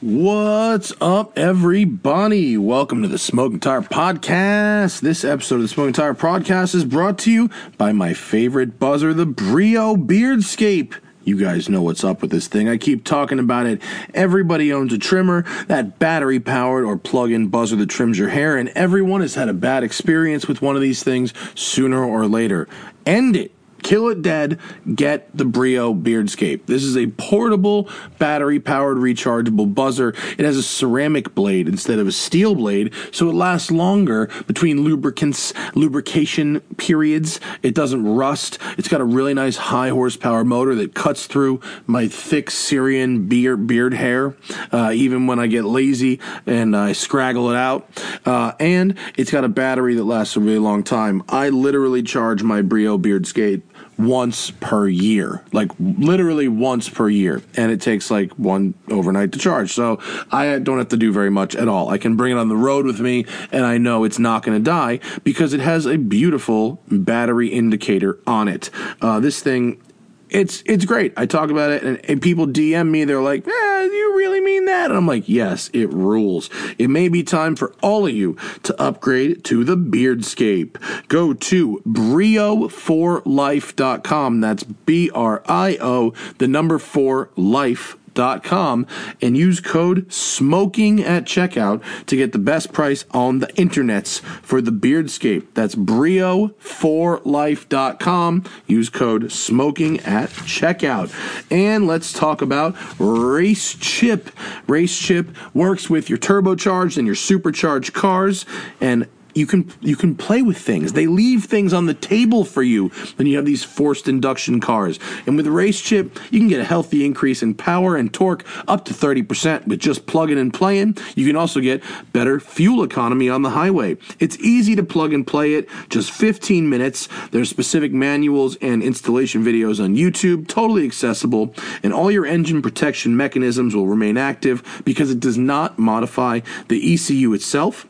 What's up, everybody? Welcome to the Smoking Tire Podcast. This episode of the Smoking Tire Podcast is brought to you by my favorite buzzer, the Brio Beardscape. You guys know what's up with this thing. I keep talking about it. Everybody owns a trimmer, that battery powered or plug in buzzer that trims your hair, and everyone has had a bad experience with one of these things sooner or later. End it kill it dead, get the Brio Beardscape. This is a portable, battery powered, rechargeable buzzer. It has a ceramic blade instead of a steel blade, so it lasts longer between lubricants, lubrication periods. It doesn't rust. It's got a really nice high horsepower motor that cuts through my thick Syrian beard, beard hair, uh, even when I get lazy and I scraggle it out. Uh, and it's got a battery that lasts a really long time. I literally charge my Brio Beardscape once per year, like literally once per year, and it takes like one overnight to charge. So I don't have to do very much at all. I can bring it on the road with me, and I know it's not going to die because it has a beautiful battery indicator on it. Uh, this thing it's it's great. I talk about it, and, and, people DM me. They're like, eh, "You really mean that?" And I'm like, "Yes, it rules." It may be time for all of you to upgrade to the Beardscape. Go to brio4life.com. That's B R I O, the number four life com and use code SMOKING at checkout to get the best price on the internets for the Beardscape. That's brio4life.com. Use code SMOKING at checkout. And let's talk about Race Chip. Race Chip works with your turbocharged and your supercharged cars and you can you can play with things. They leave things on the table for you when you have these forced induction cars. And with race chip, you can get a healthy increase in power and torque up to 30% with just plugging and playing. You can also get better fuel economy on the highway. It's easy to plug and play it, just 15 minutes. There's specific manuals and installation videos on YouTube, totally accessible, and all your engine protection mechanisms will remain active because it does not modify the ECU itself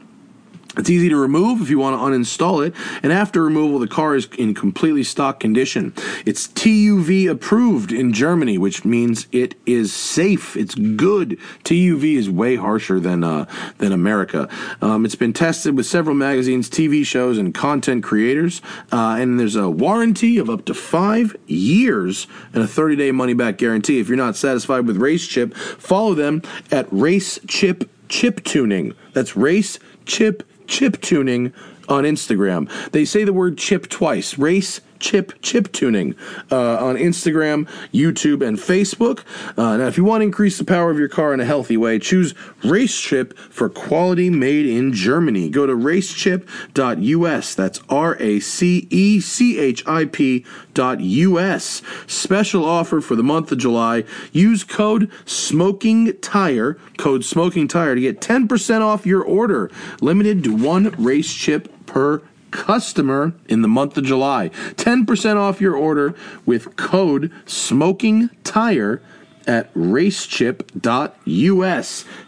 it's easy to remove if you want to uninstall it, and after removal, the car is in completely stock condition. It's TUV approved in Germany, which means it is safe. It's good. TUV is way harsher than uh, than America. Um, it's been tested with several magazines, TV shows, and content creators, uh, and there's a warranty of up to five years and a 30 day money back guarantee. If you're not satisfied with Race Chip, follow them at Race Chip Chip Tuning. That's Race Chip chip tuning on Instagram. They say the word chip twice. Race chip chip tuning uh, on Instagram, YouTube, and Facebook. Uh, now, if you want to increase the power of your car in a healthy way, choose Race Chip for quality made in Germany. Go to racechip.us. That's R A C E C H I P dot US. Special offer for the month of July. Use code Smoking Tire, code Smoking Tire to get 10% off your order. Limited to one race chip per customer in the month of July. 10% off your order with code SMOKING TIRE at racechip.us.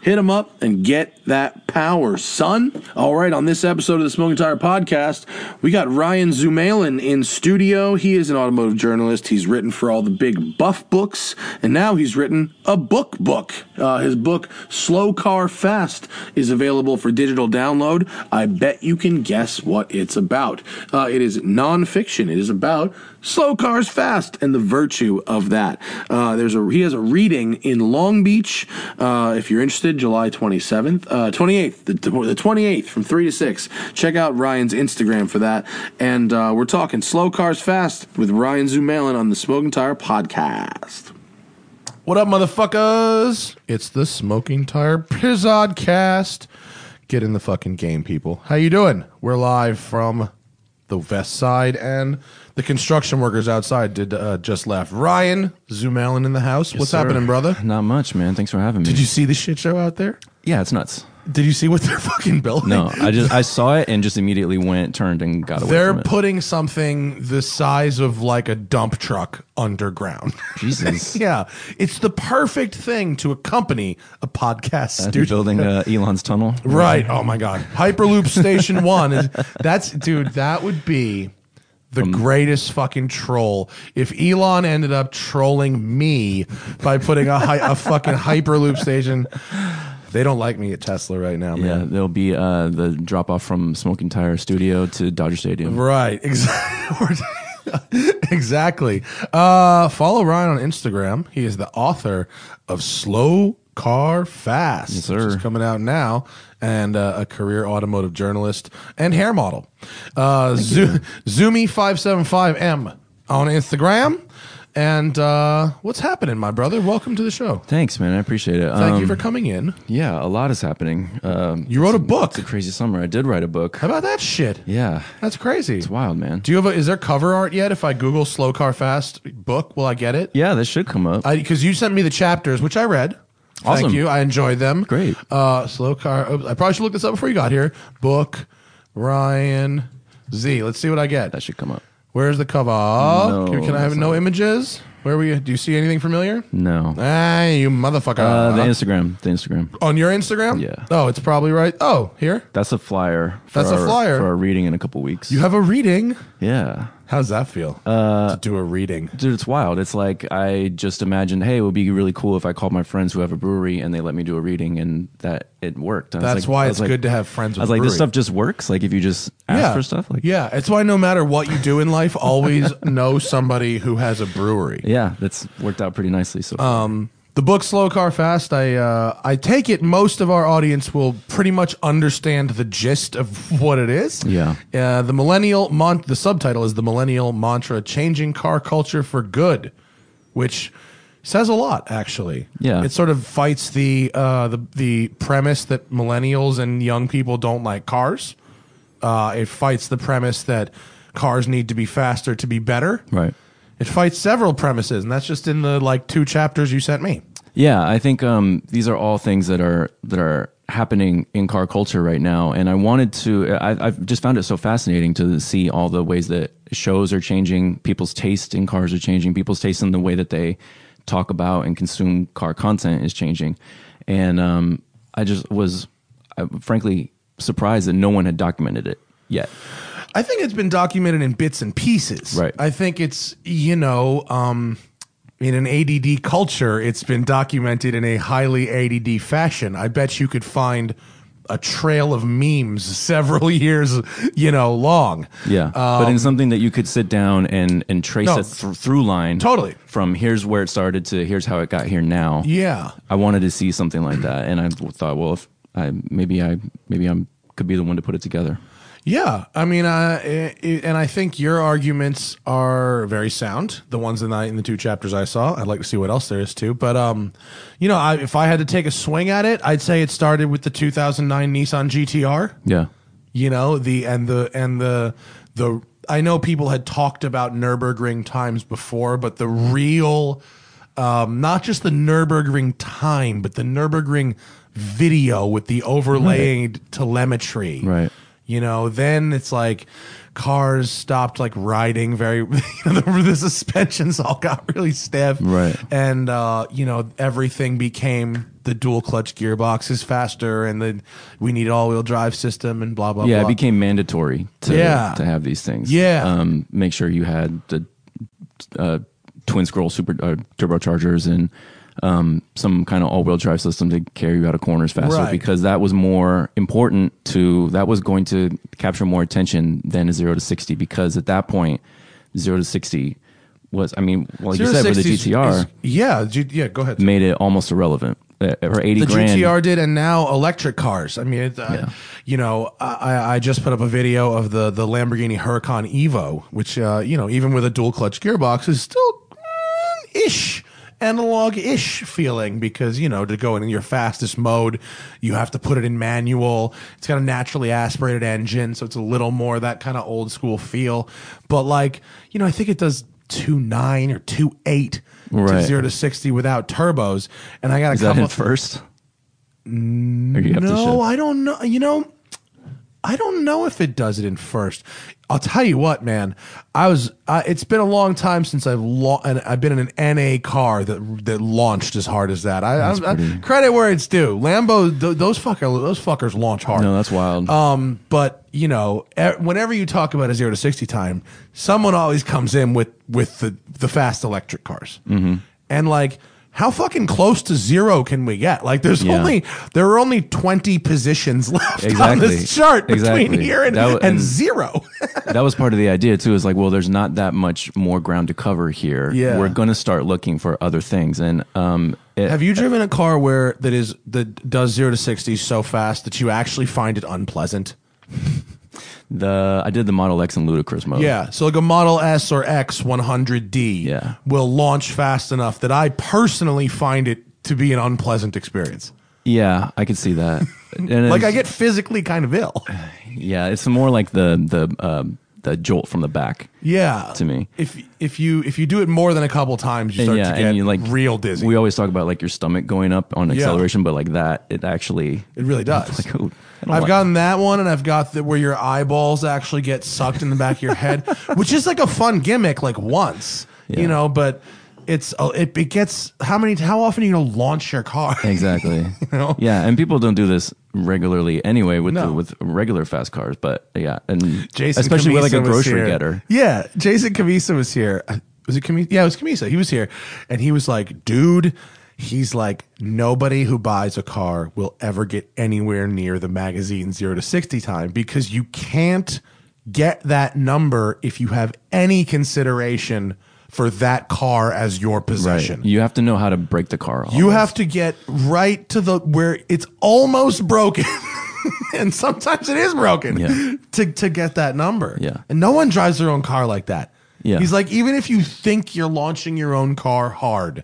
Hit them up and get that power, son. All right, on this episode of the Smoking Tire Podcast, we got Ryan Zumallen in studio. He is an automotive journalist. He's written for all the big buff books, and now he's written a book book. Uh, his book, Slow Car Fast, is available for digital download. I bet you can guess what it's about. Uh, it is nonfiction. It is about slow cars fast and the virtue of that. Uh, there's a he has a reading in Long Beach. Uh, if you're interested, July 27th, uh, 28th, the, the 28th from 3 to 6. Check out Ryan's Instagram for that. And uh, we're talking Slow Cars Fast with Ryan Zumallen on the Smoking Tire Podcast. What up, motherfuckers? It's the Smoking Tire Pizzodcast. Get in the fucking game, people. How you doing? We're live from the West Side and the construction workers outside did uh, just left. Ryan Zumallen in the house. What's sir. happening, brother? Not much, man. Thanks for having me. Did you see the shit show out there? Yeah, it's nuts. Did you see what they're fucking building? No, I just I saw it and just immediately went, turned, and got away They're from it. putting something the size of like a dump truck underground. Jesus. yeah, it's the perfect thing to accompany a podcast They're studio. building uh, Elon's tunnel. Right. Oh my God. Hyperloop Station One is that's dude. That would be the greatest fucking troll if Elon ended up trolling me by putting a, hy- a fucking Hyperloop station. They don't like me at Tesla right now, Yeah, man. there'll be uh, the drop off from Smoking Tire Studio to Dodger Stadium. Right, exactly. exactly. Uh, follow Ryan on Instagram. He is the author of Slow Car Fast, Yes, which is coming out now, and uh, a career automotive journalist and hair model. Uh, Zo- Zoomy575M on Instagram. And uh, what's happening, my brother? Welcome to the show. Thanks, man. I appreciate it. Thank you Um, for coming in. Yeah, a lot is happening. Um, You wrote a book. It's a crazy summer. I did write a book. How about that shit? Yeah, That's crazy. it's wild, man. Do you have a, is there cover art yet? If I Google Slow Car Fast book, will I get it? Yeah, this should come up. Because you sent me the chapters, which I read. Thank Awesome. you. I enjoyed them. Great. Uh, slow car. oops, I probably should look this up before you got here. Book Ryan Z. Let's see what I get. that should come up. Where's the cover? Oh, No, can, can I have that's no not- images? Where are we? Do you see anything familiar? No. Ah, you motherfucker. Uh, the Instagram. The Instagram. On your Instagram? Yeah. Oh, it's probably right. Oh, here. That's a flyer. For That's a our- flyer. for our reading in a couple weeks. You have a reading. yeah. How's that feel? Uh, to do a reading. Dude, it's wild. It's like I just imagined, hey, it would be really cool if I called my friends who have a brewery and they let me do a reading, and that it worked. I was That's like- why it's like- good to have friends with I was like, this stuff just works. Like if you just ask for stuff, like yeah, it's why no matter what you do in life, always know somebody who has a brewery. yeah, that's worked out pretty nicely. So Um, the book Slow Car Fast, I uh, I take it most of our audience will pretty much understand the gist of what it is. Yeah. Uh, the millennial mon- the subtitle is the millennial mantra changing car culture for good, which says a lot actually. Yeah. It sort of fights the uh, the the premise that millennials and young people don't like cars. Uh, it fights the premise that cars need to be faster to be better. right. It fights several premises, and that's just in the like two chapters you sent me. Yeah, I think um, these are all things that are that are happening in car culture right now, and I wanted to. I, I've just found it so fascinating to see all the ways that shows are changing, people's taste in cars are changing, people's taste in the way that they talk about and consume car content is changing, and um, I just was, uh, frankly, surprised that no one had documented it yet. I think it's been documented in bits and pieces. Right. I think it's you know, um, in an ADD culture, it's been documented in a highly ADD fashion. I bet you could find a trail of memes several years, you know, long. Yeah, but in something that you could sit down and and trace Um, No. a th- through line, Totally. from here's where it started to here's how it got here now. Yeah. I wanted to see something like that, and I thought, well, if I maybe I maybe I'm could be the one to put it together. Yeah, I mean, uh, i- i- and I think your arguments are very sound. The ones in the in the two chapters I saw. I'd like to see what else there is too. But um, you know, I, if I had to take a swing at it, I'd say it started with the 2009 Nissan GTR. Yeah, You know, the and the and the the. I know people had talked about Nurburgring times before, but the real, um, not just the Nurburgring time, but the Nurburgring video with the overlayed telemetry Right. You know then it's like cars stopped like riding very you know, the, the suspensions all got really stiff Right. and uh you know everything became the dual clutch gearbox is faster and then we need all-wheel drive system and blah blah yeah. blah It became mandatory to Yeah. to have these things. Yeah. um, make sure you had the uh, twin scroll super uh, turbochargers and um, some kind of all-wheel drive system to carry you out of corners faster Right. because that was more important to that was going to capture more attention than a zero to sixty because at that point zero to sixty was I mean like you said with the 0 to 60 is- GTR is- yeah G, yeah go ahead made it almost irrelevant uh, for eighty the grand. GTR did, and now electric cars. I mean, it, uh, Yeah. you know, I, I just put up a video of the the Lamborghini Huracan Evo, which uh, you know, even with a dual clutch gearbox, is still mm, ish analog ish feeling because you know to go in your fastest mode, you have to put it in manual. It's got a naturally aspirated engine, so it's a little more that kind of old school feel. But like, you know, I think it does two nine or two eight. To zero to sixty without turbos, and I got a Is that couple. in first? Or you have to No, I don't know. You know, I don't know if it does it in first. I'll tell you what, man. I was. Uh, it's been a long time since I've lo- and I've been in an NA car that that launched as hard as that. I, I, I credit where it's due. Lambo, th- those fucker, those fuckers launch hard. No, that's wild. Um, but you know, e- whenever you talk about a zero to sixty time, someone always comes in with with the the fast electric cars, mm-hmm. and like how fucking close to zero can we get? Like, there's Yeah. only there are only twenty positions left on this chart between Exactly. here and, w- and and- zero. that was part of the idea too. Is like, well, there's not that much more ground to cover here. Yeah. we're going to start looking for other things. And um, it, Have you driven a car where that is that does zero to sixty so fast that you actually find it unpleasant? the I did the Model X and Ludicrous mode. Yeah, so like a Model S or X 100D Yeah. will launch fast enough that I personally find it to be an unpleasant experience. yeah, I could see that. And Like it's- I get physically kind of ill. yeah, it's more like the the um, the jolt from the back. Yeah, To me. if if you if you do it more than a couple times, you And start yeah, to get and you like real dizzy. We always talk about like your stomach going up on acceleration, but like that, it actually it really does. like I don't I've like- gotten that one, and I've got the where your eyeballs actually get sucked in the back of your head, which is like a fun gimmick, like once, you know. But it's uh, it, it gets how many how often are you gonna launch your car? exactly. know? Yeah, and people don't do this regularly anyway with No. the, with regular fast cars, but yeah, and Jason especially with like a grocery getter. Yeah, Jason Camisa was here. Uh, Was it Camisa? Yeah, it was Camisa. He was here, and he was like, "Dude." He's like, nobody who buys a car will ever get anywhere near the magazine zero to 60 time because you can't get that number if you have any consideration for that car as your Right. possession. You have to know how to break the car. Off. You have to get right to the where it's almost broken. and sometimes it is broken Yeah. to, to get that number. Yeah. And no one drives their own car like that. Yeah. He's like, even if you think you're launching your own car hard,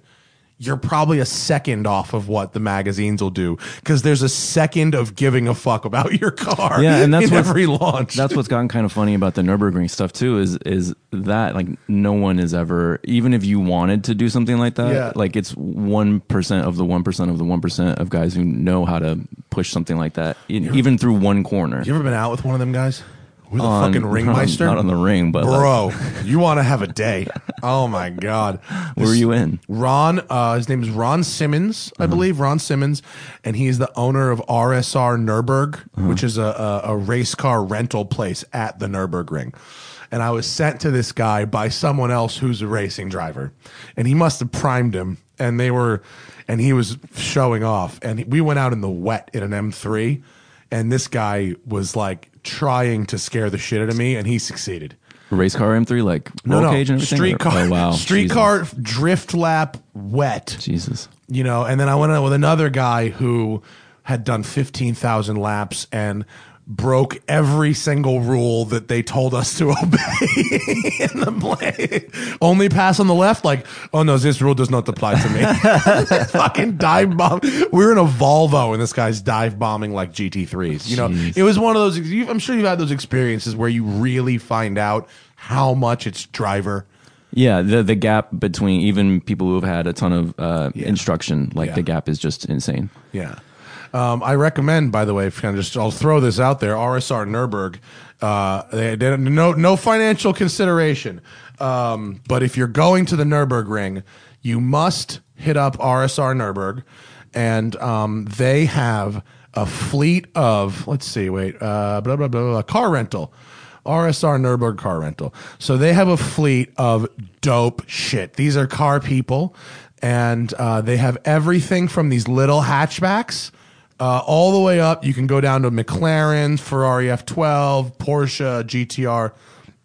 you're probably a second off of what the magazines will do because there's a second of giving a fuck about your car. Yeah, and that's in what's- every launch. That's what's gotten kind of funny about the Nurburgring stuff too. Is is that like no one is ever even if you wanted to do something like that, Yeah. like it's one percent of the one percent of the one percent of guys who know how to push something like that, in, even through one corner. you ever been out with one of them guys? We're the On- fucking ringmeister. not on the ring, but like, Bro, you want to have a day. Oh my God. where were you in? Ron, uh, his name is Ron Simmons, I believe, Ron Simmons, and he's the owner of RSR Nurburg, which is a, a, a race car rental place at the Nurburgring. And I was sent to this guy by someone else who's a racing driver, and he must have primed him, and they were, and he was showing off, and we went out in the wet in an M3, and this guy was like trying to scare the shit out of me, and he succeeded. Race car M3, like No, roll no, cage and everything. street car, Oh wow, street Jesus. car drift lap wet Jesus. you know and then i went out with another guy who had done 15000 laps and broke every single rule that they told us to obey in the play only pass on the left like oh no this rule does not apply to me fucking dive bomb we were in a volvo and this guy's dive bombing like gt3s you know Jeez. it was one of those i'm sure you've had those experiences where you really find out how much it's driver Yeah, the the gap between even people who have had a ton of uh, instruction, like Yeah. the gap is just insane. Yeah. Um, I recommend, by the way, if kind of just I'll throw this out there. RSR Nurburg, uh, they, they no no financial consideration, um, but if you're going to the Nurburgring, you must hit up RSR Nurburg, and um, they have a fleet of let's see, wait, uh, blah blah blah, blah car rental. RSR Nurburg car rental. So they have a fleet of dope shit. These are car people, and uh, they have everything from these little hatchbacks uh, all the way up. You can go down to McLaren, Ferrari F12, Porsche, GTR,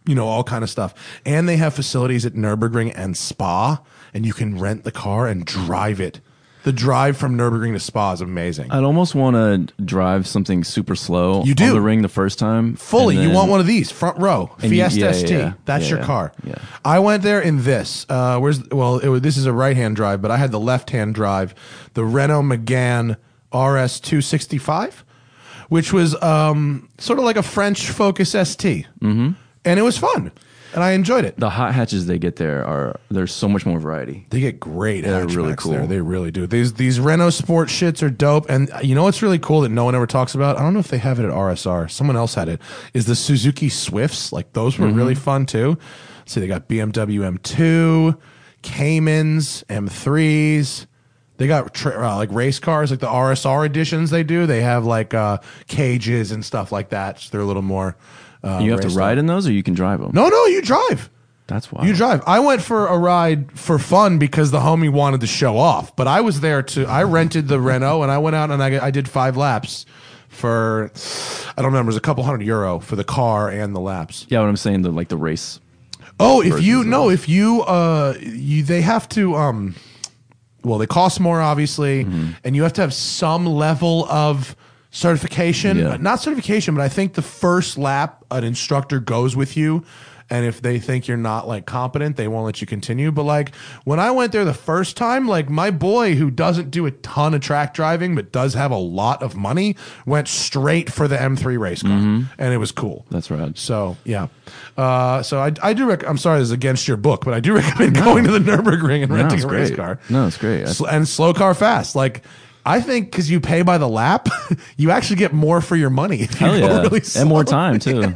you know, all kind of stuff. And they have facilities at Nurburgring and Spa, and you can rent the car and drive it. The drive from Nurburgring to Spa is amazing. I'd almost want to drive something super slow. You do. on the ring the first time. Fully, and you want one of these front row And you- Fiesta yeah, ST. yeah. That's Yeah, your car. Yeah. I went there in this. Uh, where's well, it this is a right hand drive, but I had the left hand drive, the Renault Megane RS two sixty five, which was um, sort of like a French Focus ST, mm-hmm. and it was fun, and I enjoyed it. The hot hatches they get there are there's so much more variety. They get great. They're really cool. There. They really do. These these Renault Sport shits are dope. And you know what's really cool that no one ever talks about? I don't know if they have it at RSR. Someone else had it. Is the Suzuki Swifts? Like those were really fun too. See, they got BMW M2, Caymans, M3s. They got tra- uh, like race cars, like the RSR editions. They do. They have like uh, cages and stuff like that. So they're a little more. Uh, you have to raced ride in those, or you can drive them. No, no, you drive. That's why You drive. I went for a ride for fun because the homie wanted to show off. But I was there to. I rented the Renault and I went out and I, I did five laps for. I don't remember. It was a couple hundred euro for the car and the laps. Yeah, what I'm saying, the like the race. Oh, if you no, if you uh, you they have to um, well, they cost more obviously, Mm-hmm. and you have to have some level of certification. Yeah. Not certification, but I think the first lap an instructor goes with you. And if they think you're not like competent, they won't let you continue. But like when I went there the first time, like my boy who doesn't do a ton of track driving but does have a lot of money went straight for the M3 race car, Mm-hmm. and it was cool. That's right. So yeah, uh, so I, I do. Rec- I'm sorry, this is against your book, but I do recommend going to the Nurburgring and No, renting a race car. No, it's great. Sl- and slow car fast. Like I think because you pay by the lap, you actually get more for your money Hell yeah, really and more time too.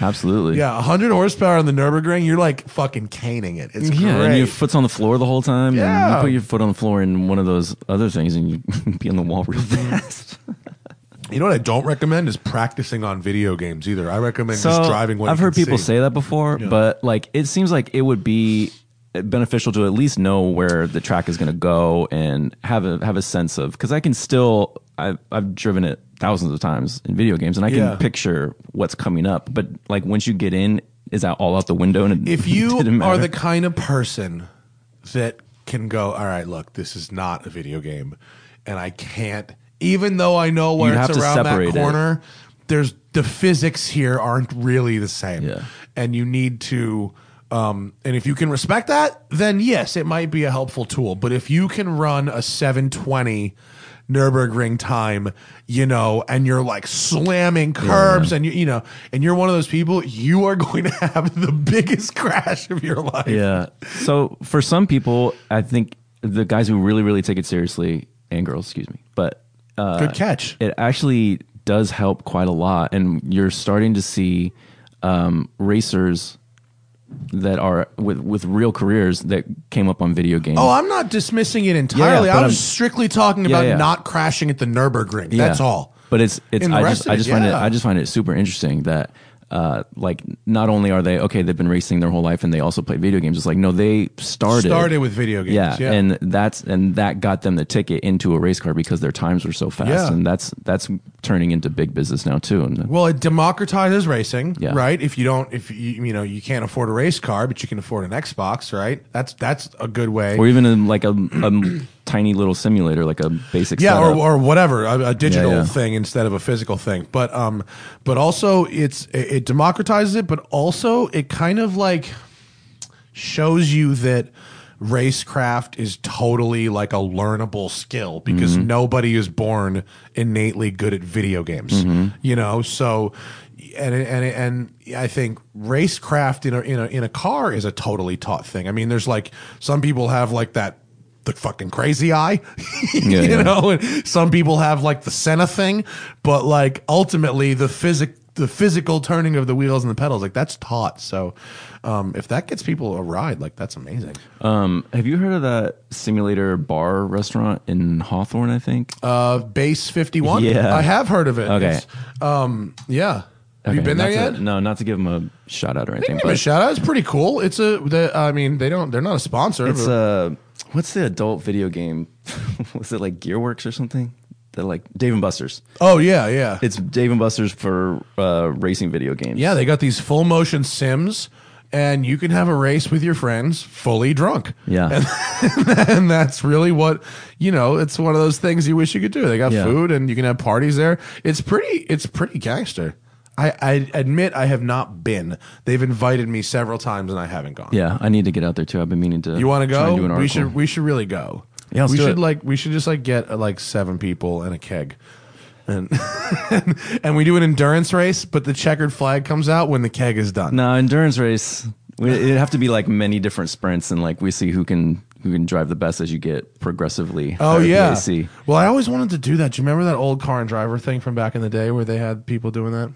Absolutely. Yeah, 100 horsepower on the Nurburgring, you're like fucking caning it. It's Yeah, great. and your foot's on the floor the whole time. Yeah. And you put your foot on the floor in one of those other things, and you be on the wall real fast. you know what I don't recommend is practicing on video games either. I recommend just driving. What I've heard people see. say that before, but like it seems like it would be beneficial to at least know where the track is going to go and have a have a sense of because I can still I've I've driven it thousands of times in video games and I can Yeah. picture what's coming up, but like once you get in, is that all out the window? And if you are the kind of person that can go, all right, look, this is not a video game, and I can't, even though I know where You it's have to around that separate it. corner. There's the physics here aren't really the same, Yeah. and you need to. Um, and if you can respect that, then yes, it might be a helpful tool. But if you can run a 720 Nurburgring time, you know, and you're like slamming curbs and you, you know, and you're one of those people, you are going to have the biggest crash of your life. Yeah. So for some people, I think the guys who really, really take it seriously, and girls, excuse me, but uh, Good catch. it actually does help quite a lot, and you're starting to see um, racers that are with with real careers that came up on video games. Oh, I'm not dismissing it entirely. Yeah, I was I'm- strictly talking about yeah. not crashing at the Nurburgring. Yeah. That's all. But it's it's I just I just find it. I just find it super interesting that uh like not only are they okay they've been racing their whole life and they also play video games. It's like no they started Started with video games, Yeah, yeah. and that's and that got them the ticket into a race car because their times were so fast Yeah. and that's that's turning into big business now too. And Well, it democratizes racing, Yeah. right? If you don't, if you you know you can't afford a race car, but you can afford an Xbox, right? That's that's a good way. or even in like a, a tiny little simulator like a basic yeah, or, or whatever, a, a digital Yeah, yeah. thing instead of a physical thing. But um, but also it's it, it democratizes it, but also it kind of like shows you that racecraft is totally like a learnable skill because Mm-hmm. nobody is born innately good at video games. Mm-hmm. You know, so and and and I think racecraft in a in a in a car is a totally taught thing. I mean, there's like some people have like that the fucking crazy eye, you yeah. know. And some people have like the Senna thing, but like ultimately the physic the physical turning of the wheels and the pedals like that's taught. So um, if that gets people a ride, like that's amazing. um have you heard of that simulator bar restaurant in Hawthorne, I think? Uh, base fifty one. Yeah. I have heard of it. Okay. Um, yeah. Have you been there not yet? to- no, not to give them a shout out or anything, Give 'em a but shout out. It's pretty cool. It's a. The, I mean, they don't. They're not a sponsor. It's but- uh what's the adult video game? Was it like Gearworks or something? They're like Dave and Buster's. oh yeah, yeah, It's Dave and Buster's for uh, racing video games. yeah. They got these full motion sims, and you can have a race with your friends fully drunk. Yeah. and that's really what you know. It's one of those things you wish you could do. They got Yeah. food, and you can have parties there. It's pretty. It's pretty gangster. I, I admit I have not been. They've invited me several times, and I haven't gone. Yeah, I need to get out there too. I've been meaning to. You want to try and go? do an we article. should. We should really go. Yeah, let's we do should it. like. We should just like get uh, like seven people and a keg, and and we do an endurance race. But the checkered flag comes out when the keg is done. No endurance race. We- It'd have to be like many different sprints, and like we see who can who can drive the best as you get progressively. Oh higher yeah. PAC. Well, I always wanted to do that. Do you remember that old car and driver thing from back in the day where they had people doing that?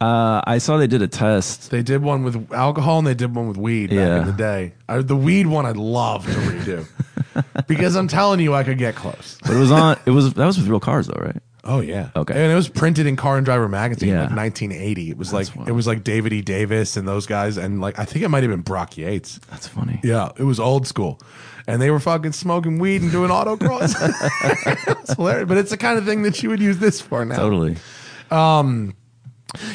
Uh, I saw they did a test. They did one with alcohol and they did one with weed back Yeah. in the day. I, the weed one I'd love to redo because I'm telling you I could get close. But it was on. It was that was with real cars though, right? Oh yeah. Okay. And it was printed in Car and Driver magazine Yeah. like 1980. It was like wild. it was like David E. Davis and those guys and like I think it might have been Brock Yates. That's funny. Yeah, it was old school. And they were fucking smoking weed and doing autocross. it's hilarious. But it's the kind of thing that you would use this for now. Totally.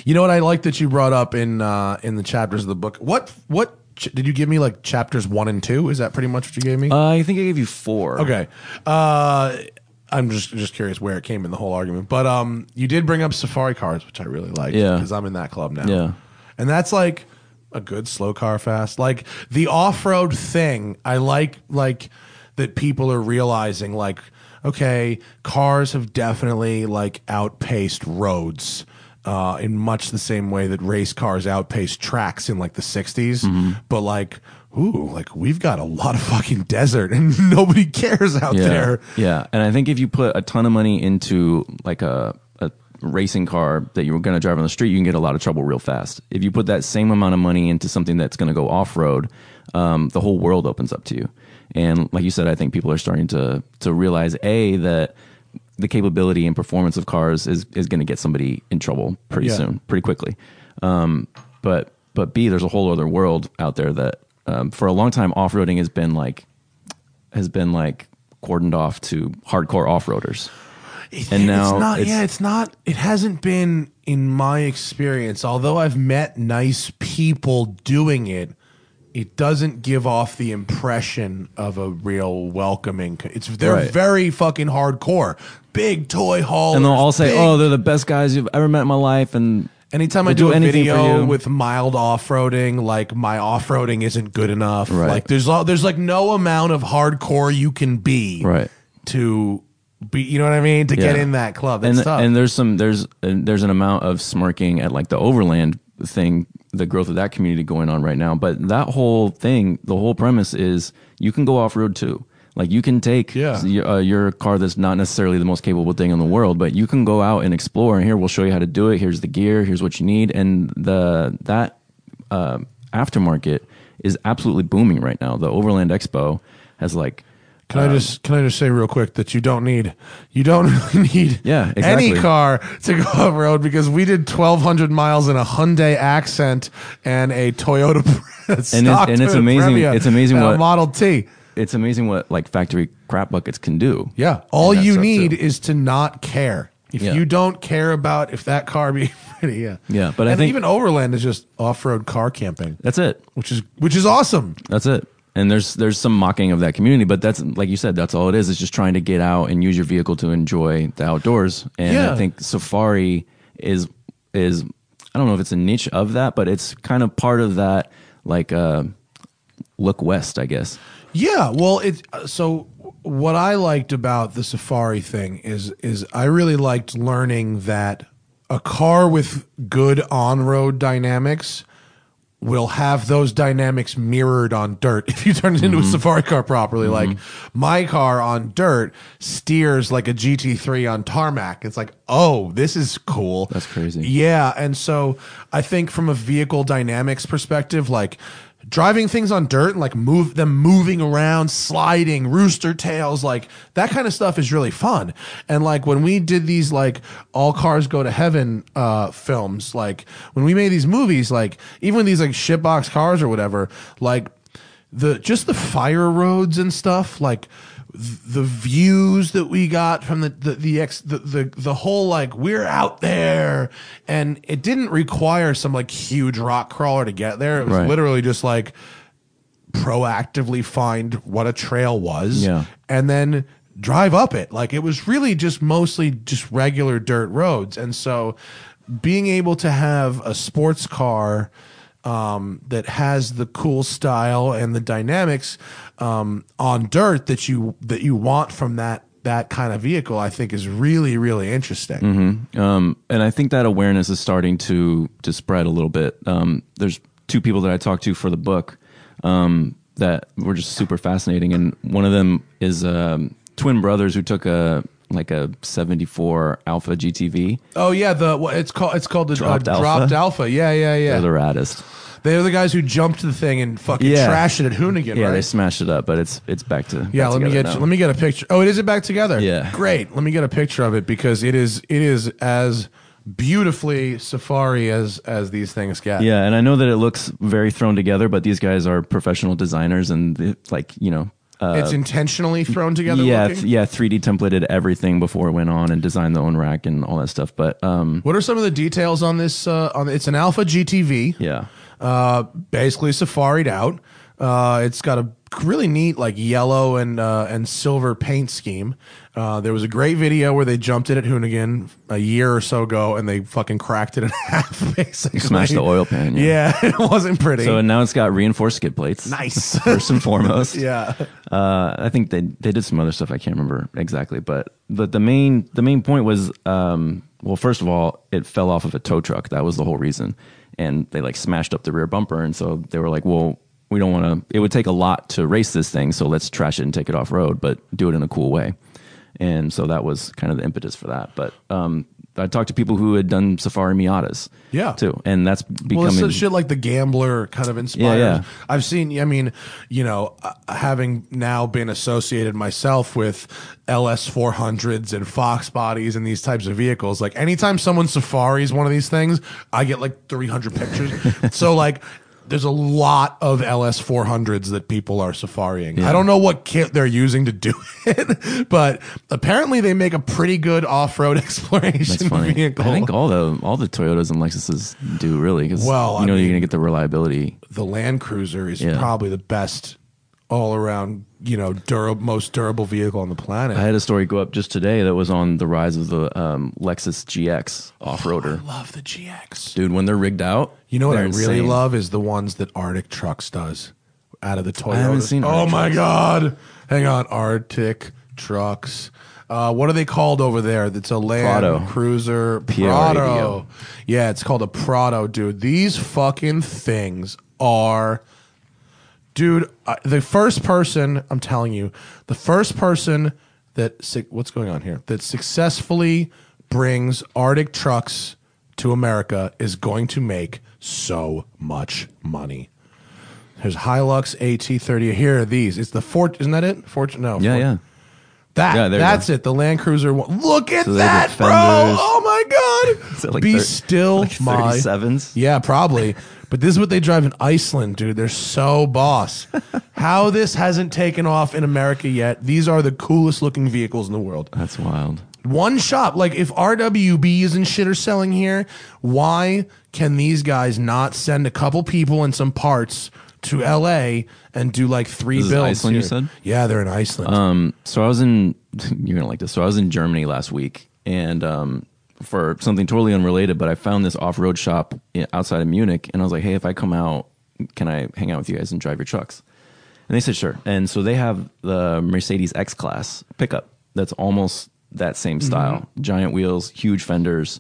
You know what I like that you brought up in uh, in the chapters of the book? What what ch- did you give me like chapters 1 and 2? Is that pretty much what you gave me? Uh, I think I gave you four. Okay. Uh, I'm just just curious where it came in the whole argument. But um, you did bring up safari cars, which I really like. Yeah. Because I'm in that club now. Yeah. And that's like a good slow car fast. Like the off road thing, I like like that people are realizing like, okay, cars have definitely like outpaced roads. Uh, in much the same way that race cars outpaced tracks in like the 60s. Mm-hmm. But like, ooh, like we've got a lot of fucking desert and nobody cares out Yeah. there. Yeah. And I think if you put a ton of money into like a, a racing car that you're going to drive on the street, you can get a lot of trouble real fast. If you put that same amount of money into something that's going to go off road, um, the whole world opens up to you. And like you said, I think people are starting to to realize a that the capability and performance of cars is is going to get somebody in trouble pretty Yeah. soon, pretty quickly. Um, but but b there's a whole other world out there that um, for a long time off roading has been like has been like cordoned off to hardcore off roaders. And now it's not. it's- yeah, it's not. It hasn't been in my experience. Although I've met nice people doing it, it doesn't give off the impression of a real welcoming. It's they're Right. very fucking hardcore. Big toy haul. And they'll all say, "Oh, they're the best guys you've ever met in my life." And Anytime I do, do a anything for video you. with mild off roading, like my off roading isn't good enough. Right. Like there's all, there's like no amount of hardcore you can be Right. to be. You know what I mean? To get Yeah. in that club. And tough. and there's some there's and there's an amount of smirking at like the overland thing, the growth of that community going on right now. But that whole thing, the whole premise is you can go off road too. Like you can take Yeah. your, uh, your car that's not necessarily the most capable thing in the world, but you can go out and explore. And here we'll show you how to do it. Here's the gear. Here's what you need. And the that uh, aftermarket is absolutely booming right now. The Overland Expo has like Can I just can I just say real quick that you don't need you don't really need Yeah, any car to go off road because we did twelve hundred miles in a Hyundai Accent and a Toyota it's- and it's amazing- it's amazing and what- Model T. it's amazing what like factory crap buckets can do. Yeah, all that you stuff, need too. is to not care. If Yeah. you don't care about if that car be ready, yeah, Yeah, but I and think- even Overland is just off road car camping, That's it. which is which is awesome. That's it. And there's there's some mocking of that community, but that's like you said, that's all it is. It's just trying to get out and use your vehicle to enjoy the outdoors. And Yeah. I think safari is is I don't know if it's a niche of that, but it's kind of part of that like uh look west, I guess. Yeah, well, it uh, so what I liked about the Safari thing is is I really liked learning that a car with good on-road dynamics will have those dynamics mirrored on dirt if you turn it into a mm-hmm. safari car properly. Mm-hmm. Like my car on dirt steers like a GT3 on tarmac. It's like, oh, this is cool. That's crazy. Yeah, and so I think from a vehicle dynamics perspective, like driving things on dirt and like move them moving around, sliding, rooster tails, like that kind of stuff is really fun. And like when we did these like all cars go to heaven uh films, like when we made these movies, like even these like shitbox cars or whatever, like the just the fire roads and stuff like the views that we got from the the the, ex, the the the whole like we're out there and it didn't require some like huge rock crawler to get there it was Right. literally just like proactively find what a trail was Yeah. and then drive up it. Like it was really just mostly just regular dirt roads. And so being able to have a sports car um, that has the cool style and the dynamics um, on dirt that you that you want from that that kind of vehicle, I think is really really interesting. Um, and I think that awareness is starting to to spread a little bit. Um, there's two people that I talked to for the book um, that were just super fascinating, and one of them is um, twin brothers who took a like a '74 Alfa GTV. Oh yeah, the what it's called it's called the Dropped uh, Alfa? dropped alfa. Yeah, yeah, yeah. They're the raddest. They're the guys who jumped the thing and fucking Yeah. trashed it at Hoonigan, Yeah, right? they smashed it up, but it's it's back to yeah, back let me together get now. let me get a picture. Oh, it is it back together. Yeah. great. Let me get a picture of it because it is it is as beautifully safari as as these things get. Yeah, and I know that it looks very thrown together, but these guys are professional designers, and it, like you know, uh, it's intentionally thrown together. yeah, th- yeah, 3D templated everything before it went on and designed the own rack and all that stuff. But um, What are some of the details on this? Uh, on it's an Alfa GTV. yeah, uh, basically safaried out. Uh, it's got a really neat like yellow and uh, and silver paint scheme. Uh, there was a great video where they jumped it at Hoonigan a year or so ago, and they fucking cracked it in half. Basically, smashed the oil pan. Yeah, it wasn't pretty. So now it's got reinforced skid plates. nice. First and foremost. yeah, Uh, I think they they did some other stuff I can't remember exactly, but but the main the main point was um, well, first of all, it fell off of a tow truck. That was the whole reason, and they like smashed up the rear bumper, and so they were like, well, we don't want to. It would take a lot to race this thing, so let's trash it and take it off road, but do it in a cool way. And so that was kind of the impetus for that. But um, I talked to people who had done Safari Miatas, Yeah. too, and that's well, becoming it's shit like the gambler kind of inspired. Yeah, yeah. I've seen. I mean, you know, uh, having now been associated myself with LS four hundreds and Fox bodies and these types of vehicles, like anytime someone safaris one of these things, I get like three hundred pictures. so like. There's a lot of LS 400s that people are safarying. I don't know what kit they're using to do it, but apparently they make a pretty good off-road exploration That's funny. vehicle. I think all the all the Toyotas and Lexuses do really because Well, you I know mean- you're gonna get the reliability. the Land Cruiser is Yeah. probably the best all around, you know, dura- most durable vehicle on the planet. I had a story go up just today that was on the rise of the um, Lexus GX off roader. I love the GX. Dude, when they're rigged out, You know what I they're really love is the ones that Arctic Trucks does out of the Toyota. I haven't seen Oh my Trucks. god! Hang on, Arctic Trucks. Uh, what are they called over there? That's a Land Prado. Cruiser. Prado. Yeah, it's called a Prado, dude. These fucking things are dude uh, the first person i'm telling you the first person that su- what's going on here? That successfully brings arctic trucks to america is going to make so much money. There's hilux at30 here are these. It's the fort isn't that it? Fortune no Yeah, Fort- yeah. that Yeah, that's it. The land cruiser one. look at So that bro! Oh my god! Like be thir- still like my 37s? yeah, probably. But this is what they drive in Iceland, dude. They're so boss. How this hasn't taken off in America yet. These are the coolest looking vehicles in the world. That's wild. One shop, like if RWBs and shit are selling here, why can these guys not send a couple people and some parts to LA and do like three This is builds? Iceland, you said? Yeah, they're in Iceland. Um, so I was in. You're gonna like this. So I was in Germany last week, and um, for something totally unrelated, but I found this off-road shop outside of Munich, and I was like, "Hey, if I come out, can I hang out with you guys and drive your trucks?" And they said, "Sure." And so they have the Mercedes X Class pickup that's almost that same Mm-hmm. style, giant wheels, huge fenders.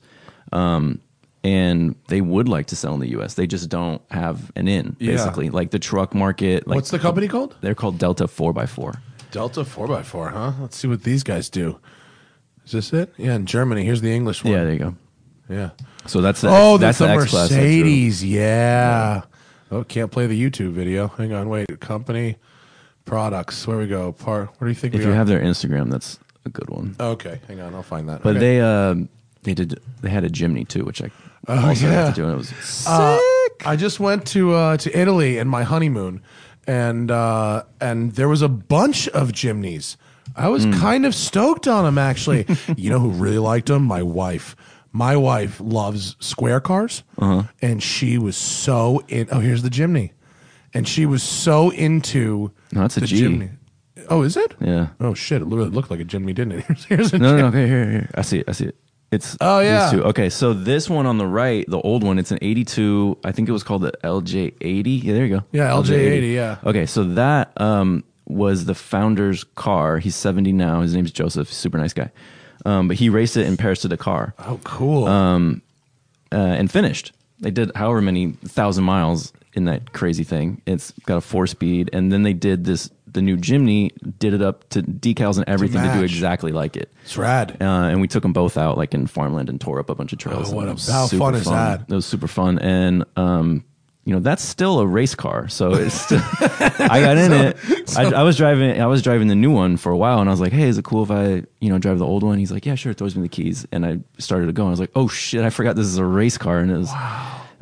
Um, and they would like to sell in the U.S. They just don't have an in, Yeah. basically. Like the truck market. Like What's the company called? They're called Delta Four x Four. Delta 4x4, huh? Let's see what these guys do. Is this it? Yeah, in Germany. Here's the English one. Yeah, there you go. Yeah. So that's the Oh, that's the, the. Mercedes. Yeah. Oh, can't play the YouTube video. Hang on, wait. Company products. Where we go? Part. What do you think? If you are? have their Instagram, that's a good one. Okay, hang on. I'll find that. But Okay. they uh, they did they had a Jimny too, which I also yeah. had to do, and it was sick. Uh, I just went to uh, to Italy in my honeymoon, and uh, and there was a bunch of Jimneys. I was Hmm. kind of stoked on him actually. you know who really liked him? My wife. My wife loves square cars, Uh-huh. and she was so in. Oh, here's the Jimny, and she was so into. No, that's a the G. Jimny. Oh, is it? yeah. Oh shit! It literally looked like a Jimny, didn't it? Here's, here's a No, no, no. Okay, here, here. I see it. I see it. It's Oh, these yeah. two. Okay, so this one on the right, the old one, it's an '82. I think it was called the LJ80. Yeah, there you go. Yeah, LJ80, yeah. Okay, so that um, was the founder's car. He's 70 now. His name's Joseph. Super nice guy. Um, but he raced it in Paris to the Dakar. Oh, cool. Um, uh, and finished. They did however many thousand miles in that crazy thing. It's got a four speed, and then they did this. The new Jimny did it up to decals and everything to, do exactly like it. it's rad. Uh, and we took them both out like in farmland and tore up a bunch of trails. Oh, what a- how super fun is that? It was super fun, and um, you know that's still a race car. So it's still, I got in it. I, I was driving. I was driving the new one for a while, and I was like, "Hey, is it cool if I you know drive the old one?" He's like, "Yeah, sure." Throws me the keys, and I started to go. And I was like, "Oh shit! I forgot this is a race car." And it was,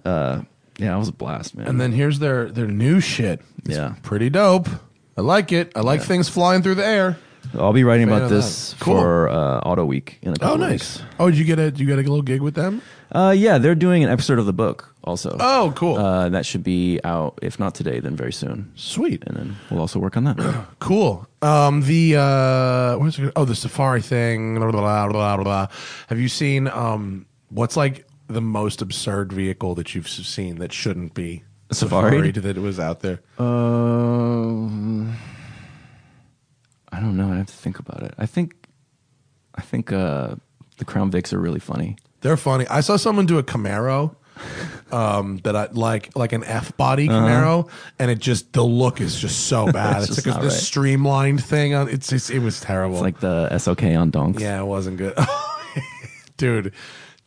uh, yeah, it was a blast, man. And then here's their their new shit. It's Yeah. pretty dope. I like it. I like things flying through the air. I'll be writing about this. Cool. for uh, Auto Week in a couple Oh, nice. weeks. Oh, did you get a did you get a little gig with them? Uh, yeah, they're doing an episode of the book also. Oh, cool. Uh, that should be out, if not today, then very soon. Sweet. And then we'll also work on that. Cool. Um, the uh, what's it, oh the Safari thing. Blah, blah, blah, blah. Have you seen um what's like the most absurd vehicle that you've seen that shouldn't be Safari? that it was out there? Uh, I don't know. I have to think about it. I think, I think uh, the Crown Vics are really funny. They're funny. I saw someone do a Camaro. Um, that I like, like an F body Camaro, and it just the look is just so bad. Uh-huh. It's it's just like a, not this right. streamlined thing. On it's, it's it was terrible. It's like the SOK on donks. yeah, it wasn't good, dude.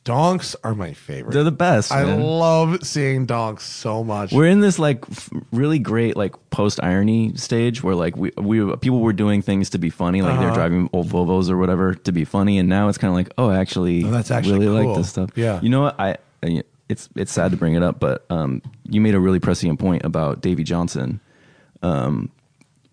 Donks are my favorite. They're the best. I man. love seeing donks so much. We're in this like f- really great like post irony stage where like we we people were doing things to be funny, like Uh-huh. they're driving old Volvos or whatever to be funny, and now it's kind of like oh, actually, Oh, that's actually really cool. like this stuff. Yeah. you know what I. I- It's it's sad to bring it up, but um, you made a really prescient point about Davey Johnson. Um,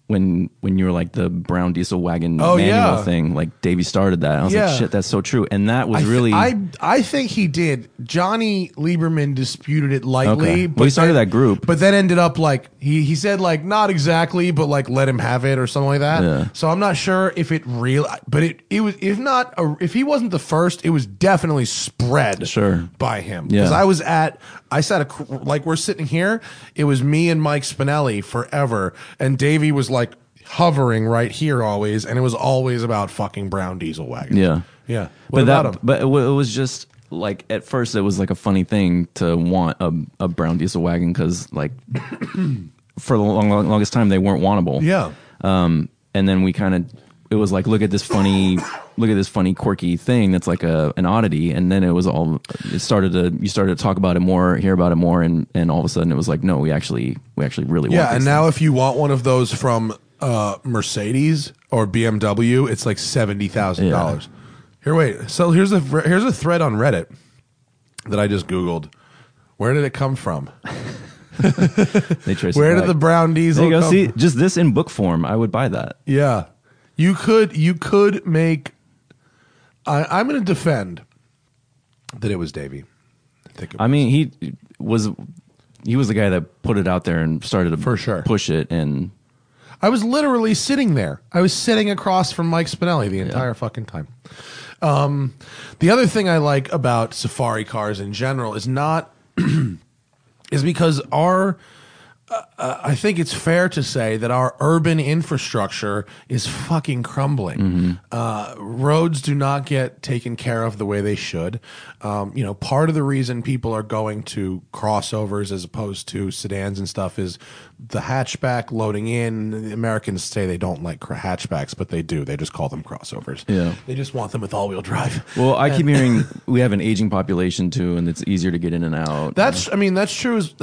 when when you were like the brown diesel wagon Oh, manual yeah. thing, like Davey started that. I was Yeah. like, shit, that's so true. And that was I th- really I I think he did. Jonny Lieberman disputed it lightly. Okay. But Well, he started then- that group. but then ended up like he he said like not exactly, but like let him have it or something like that. Yeah. So I'm not sure if it real, but it it was if not a, if he wasn't the first, it was definitely spread Sure. by him. Yeah. Because I was at I sat a, like we're sitting here. It was me and Mike Spinelli forever, and Davey was like hovering right here always, and it was always about fucking brown diesel wagon. yeah. Yeah. What but about that, but it, wa- it was just like at first it was like a funny thing to want a, a brown diesel wagon because like for the long, long, longest time they weren't wantable. Yeah. Um, and then we kind of it was like look at this funny look at this funny quirky thing that's like a an oddity and then it was all it started to you started to talk about it more hear about it more and and all of a sudden it was like no we actually we actually really want it. Yeah, want and now if you want one of those from uh, Mercedes or BMW, it's like seventy thousand dollars. Here, wait. So here's a here's a thread on Reddit that I just googled. Where did it come from? they trace Where did the brown diesel go see just this in book form I would buy that Yeah, you could you could make. I, I'm going to defend that it was Davey. I think it I mean, he was he was the guy that put it out there and started to For sure. push it, and I was literally sitting there. I was sitting across from Mike Spinelli the entire fucking time. Um, the other thing I like about safari cars in general is not is because our uh, I think it's fair to say that our urban infrastructure is fucking crumbling. Uh, roads do not get taken care of the way they should. Um, you know, part of the reason people are going to crossovers as opposed to sedans and stuff is the hatchback loading in. Americans say they don't like hatchbacks, but they do. They just call them crossovers. Yeah. They just want them with all wheel drive. well, I keep hearing we have an aging population too, and it's easier to get in and out. That's, I mean, that's true. As,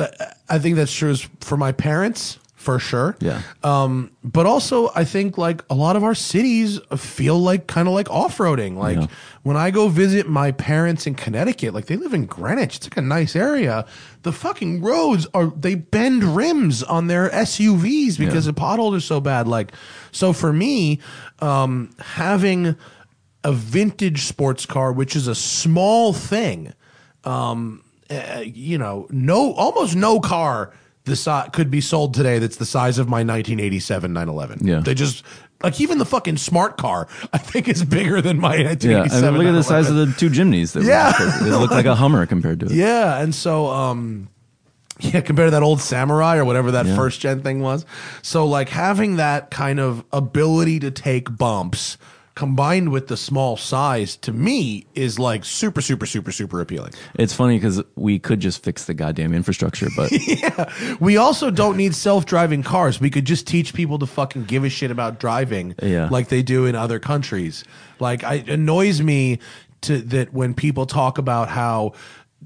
I think that's true as for my parents, for sure. Yeah. Um, but also, I think like a lot of our cities feel like kind of like off roading. Like Yeah. when I go visit my parents in Connecticut, like they live in Greenwich, it's like a nice area. The fucking roads are, they bend rims on their SUVs because Yeah. the potholes are so bad. Like, so for me, um, having a vintage sports car, which is a small thing, um, uh, you know, no, almost no car the si- could be sold today that's the size of my 1987 911. Yeah. they just like even the fucking smart car I think is bigger than my yeah, 1987. I mean, look at the size of the two Jimnys. That Yeah. it looked like a Hummer compared to it. Yeah, and so um yeah, compared to that old samurai or whatever that Yeah. first gen thing was. So like having that kind of ability to take bumps combined with the small size to me is like super super super super appealing. It's funny because we could just fix the goddamn infrastructure, but We also don't need self-driving cars. We could just teach people to fucking give a shit about driving Yeah. like they do in other countries. Like I, it annoys me to that when people talk about how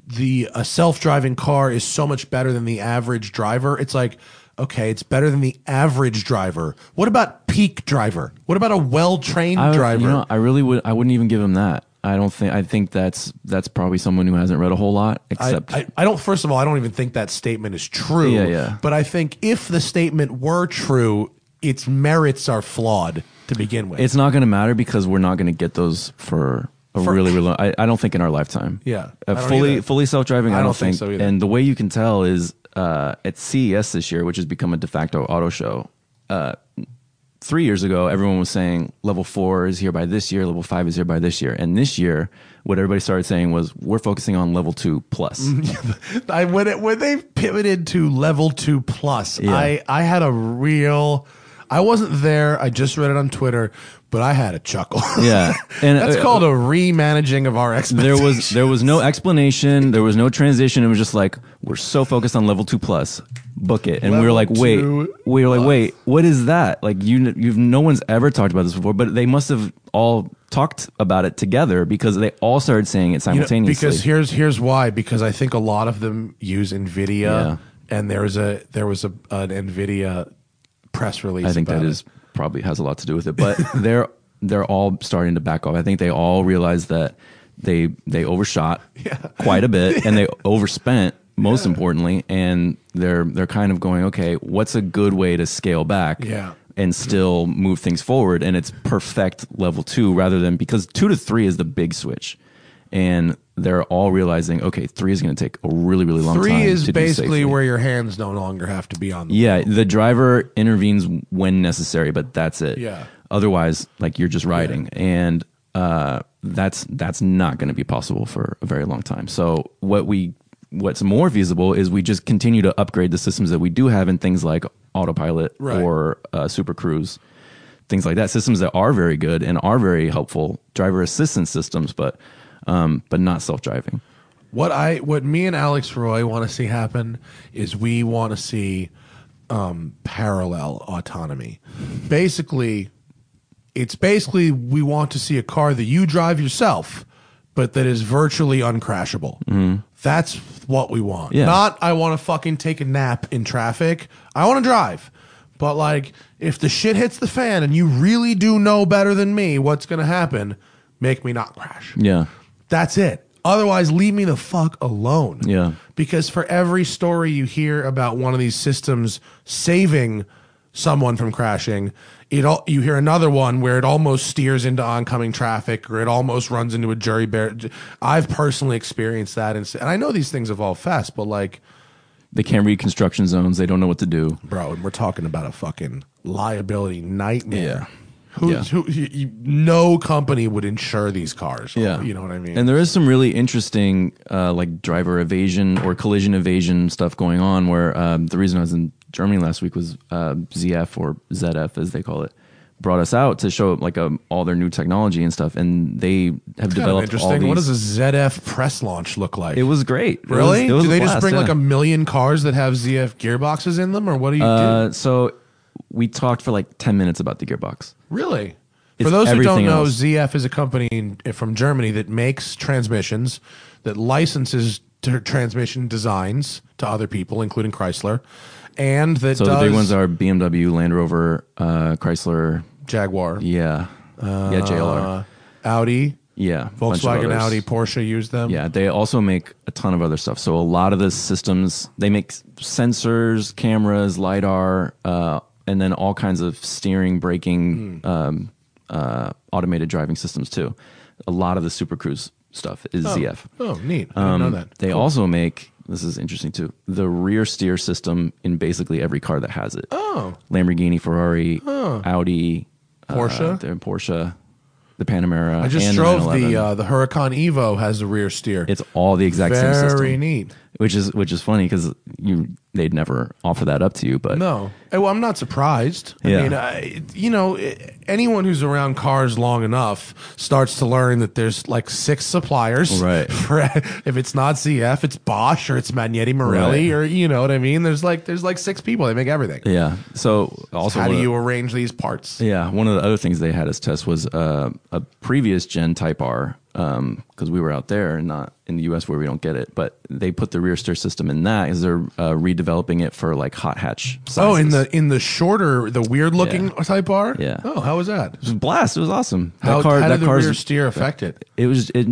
the a self-driving car is so much better than the average driver. It's like, okay, it's better than the average driver. What about peak driver? What about a well-trained driver? You know, I really would. I wouldn't even give him that. I don't think. I think that's that's probably someone who hasn't read a whole lot. I, Except I, I don't. First of all, I don't even think that statement is true. Yeah, yeah. But I think if the statement were true, its merits are flawed to begin with. it's not going to matter because we're not going to get those for a For- really, really. Long, I, I don't think in our lifetime. Yeah, uh, fully either. fully self driving. I, don't think think so either. And the way you can tell is uh, at CES this year, which has become a de facto auto show. Uh, three years ago, everyone was saying level four is here by this year, level five is here by this year, and this year, what everybody started saying was we're focusing on level two plus. I when it when they pivoted to level two plus, Yeah. I I had a real. I wasn't there. I just read it on Twitter, but I had a chuckle. Yeah, and That's uh, called a remanaging of our expectations. there was there was no explanation there was no transition it was just like we're so focused on level two plus book it and we were like wait we were like wait what is that like you you've no one's ever talked about this before but they must have all talked about it together because they all started saying it You know, simultaneously because here's here's why. Because I think a lot of them use Nvidia, Yeah. and there was a there was a an Nvidia press release. I think that it. is probably has a lot to do with it. But they're they're all starting to back off. I think they all realize that they they overshot quite a bit and they overspent most importantly and they're they're kind of going okay what's a good way to scale back Yeah. and still move things forward and it's perfect level 2 rather than because 2 to 3 is the big switch and they're all realizing okay 3 is going to take a really really long time Three is basically where your hands no longer have to be on. The Yeah, the driver intervenes when necessary, but that's it. Yeah. Otherwise, like you're just riding, and uh, that's that's not going to be possible for a very long time. So what we what's more feasible is we just continue to upgrade the systems that we do have in things like autopilot Right. or uh, Super Cruise, things like that. Systems that are very good and are very helpful, driver assistance systems, but um, but not self driving. What I what me and Alex Roy want to see happen is we want to see um, parallel autonomy. Basically, it's basically we want to see a car that you drive yourself, but that is virtually uncrashable. That's what we want. Yeah. Not I want to fucking take a nap in traffic. I want to drive. But like if the shit hits the fan and you really do know better than me what's going to happen, make me not crash. Yeah, That's it. Otherwise, leave me the fuck alone. Yeah. Because for every story you hear about one of these systems saving someone from crashing, it all, you hear another one where it almost steers into oncoming traffic or it almost runs into a jury bear. I've personally experienced that, and, and I know these things evolve fast, but like, they can't read construction zones. They don't know what to do. bro, and we're talking about a fucking liability nightmare. Yeah. Who, Yeah. who, you- you- no company would insure these cars. Yeah, you know what I mean. And there is some really interesting, uh, like driver evasion or collision evasion stuff going on. Where um, the reason I was in Germany last week was uh, ZF or ZF as they call it brought us out to show like um, all their new technology and stuff, and they have developed all interesting. these. What does a ZF press launch look like? it was great. It was- Really? it was do they just bring yeah. like a million cars that have ZF gearboxes in them, or what do you do? Uh, so we talked for like ten minutes about the gearbox. Really? It's For those who don't everything know, else. ZF is a company in, from Germany that makes transmissions, that licenses transmission designs to other people, including Chrysler, and that So does the big ones are BMW, Land Rover, uh, Chrysler. Jaguar, Yeah, yeah, JLR. uh, Audi, Yeah, bunch of Volkswagen, others. Audi, Porsche use them. Yeah, they also make a ton of other stuff. So a lot of the systems they make sensors, cameras, lidar, uh, and then all kinds of steering, braking, um, uh, automated driving systems too. A lot of the Super Cruise stuff is ZF. Oh, neat. I didn't know that. Um, They also make this is interesting too. The rear steer system in basically every car that has it. Oh. Lamborghini, Ferrari, Audi, Porsche? uh, Porsche, the Panamera. I just drove the 911. uh, the Huracan Evo has a rear steer. It's all the exact same system. very neat. Which is which is funny because you they'd never offer that up to you, but No, Eh, well, I'm not surprised. Yeah. I mean, I, you know, eh, anyone who's around cars long enough starts to learn that there's like six suppliers. Right. For, if it's not ZF, it's Bosch or it's Magneti Marelli Right. or you know what I mean. There's like there's like six people. They make everything. yeah. So also, How do of you arrange these parts? yeah, one of the other things they had us test was uh, a previous gen Type R because we were out there and not in the U.S. where we don't get it. But they put the rear steer system in that because they're uh, redeveloping it for like hot hatch. Sizes. Oh, in the in the shorter, the weird looking Yeah. type bar. Yeah. Oh, how was that? it was a blast. It was awesome. That How, car, how that did the rear steer affect it? it was it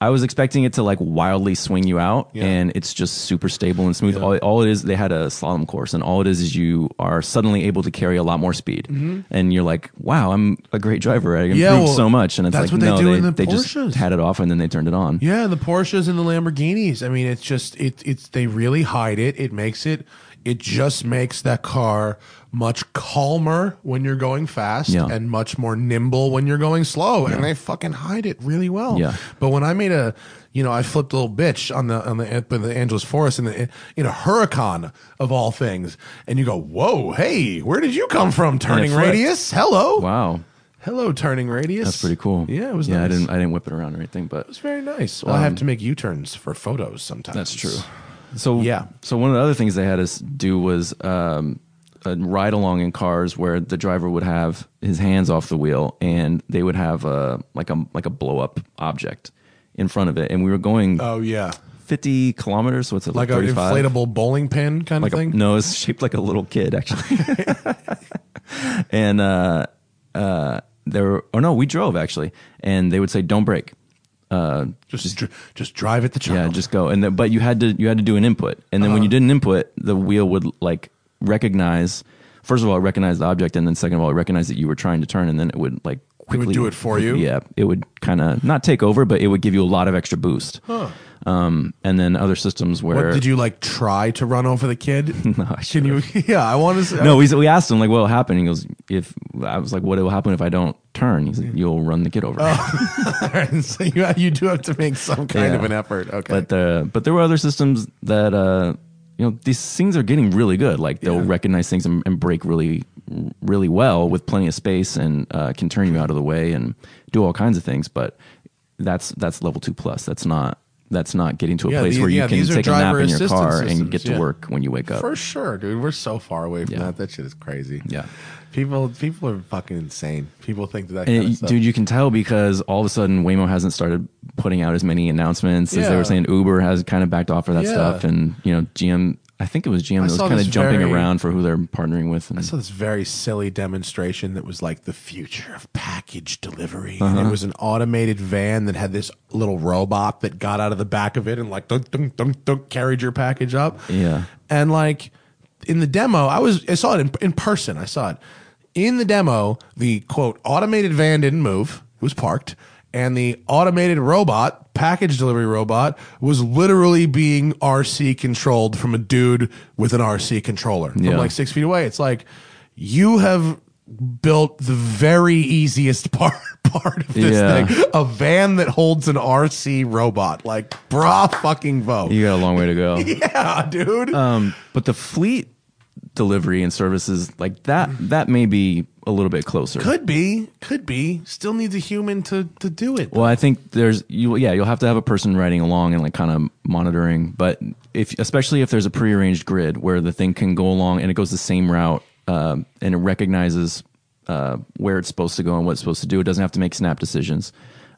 i was expecting it to like wildly swing you out Yeah. and it's just super stable and smooth all, all it is they had a slalom course and all it is is you are suddenly able to carry a lot more speed and you're like wow i'm a great driver i improved Mm-hmm. well, so much and it's that's like what they no do they, in the they just had it off and then they turned it on Yeah, the Porsches and the Lamborghinis. I mean, it's just it it's they really hide it. It makes it it just makes that car much calmer when you're going fast Yeah. and much more nimble when you're going slow. And they fucking hide it really well. Yeah. But when I made a you know, I flipped a little bitch on the on the in the Angeles Forest in the in a Huracan of all things, and you go, "Whoa, hey, where did you come from? Turning radius, hello, wow hello, turning radius." that's pretty cool Yeah, it was. yeah nice. i didn't i didn't whip it around or anything but it was very nice. Well, I have to make U turns for photos sometimes. That's true. So Yeah. So one of the other things they had us do was um, a ride along in cars where the driver would have his hands off the wheel and they would have a like a like a blow up object in front of it, and we were going Oh yeah, 50 kilometers. So what's it like like, an 35? inflatable bowling pin kind like of a, thing. no, it's shaped like a little kid actually. and uh, uh, there, or no, we drove actually, and they would say, "Don't brake." Uh, just dr- just drive at the child. yeah, just go. And the, but you had to you had to do an input, and then when you Uh-huh. did an input, the wheel would like recognize. First of all, it recognized the object, and then second of all, it recognized that you were trying to turn, and then it would like quickly do it for you? Yeah, it would kind of not take over, but it would give you a lot of extra boost. Um, and then other systems where what did you like? Try to run over the kid? No, I Can you? Yeah, I want to. Say, no, we we asked him like, what will happen? He goes, if I was like, what will happen if I don't turn? He's like, you'll run the kid over. so you you do have to make some kind Yeah. of an effort. Okay, But uh, but there were other systems that uh, you know these things are getting really good. Like they'll Yeah. recognize things and, and break really really well with plenty of space and uh, can turn you out of the way and do all kinds of things. But that's that's level two plus. That's not that's not getting to a Yeah, place the- where you yeah, can take a nap in your car and get to work when you wake up. for sure, dude. We're so far away from that. That shit is crazy. Yeah. People people are fucking insane. People think that that kind of it- stuff. dude, you can tell because all of a sudden Waymo hasn't started putting out as many announcements as they were saying. Uber has kind of backed off for that Yeah. stuff, and you know GM. I think it was GM I that was kind of jumping very- around for who they're partnering with. And, I saw this very silly demonstration that was like the future of package delivery. Uh-huh. And it was an automated van that had this little robot that got out of the back of it and like dunk, dunk, dunk, dunk, carried your package up. Yeah. And like in the demo, I was I saw it in, in person. I saw it in the demo. The quote automated van didn't move; it was parked, and the automated robot, package delivery robot, was literally being RC controlled from a dude with an RC controller from like six feet away. It's like you have built the very easiest part part of this Yeah. thing a van that holds an rc robot like bra fucking vote you got a long way to go. yeah dude Um, but the fleet delivery and services like that that may be a little bit closer. Could be, could be. Still needs a human to to do it. Well, I think there's you. Yeah, you'll have to have a person riding along and like kind of monitoring. But if especially if there's a prearranged grid where the thing can go along and it goes the same route um, and it recognizes uh, where it's supposed to go and what it's supposed to do, it doesn't have to make snap decisions.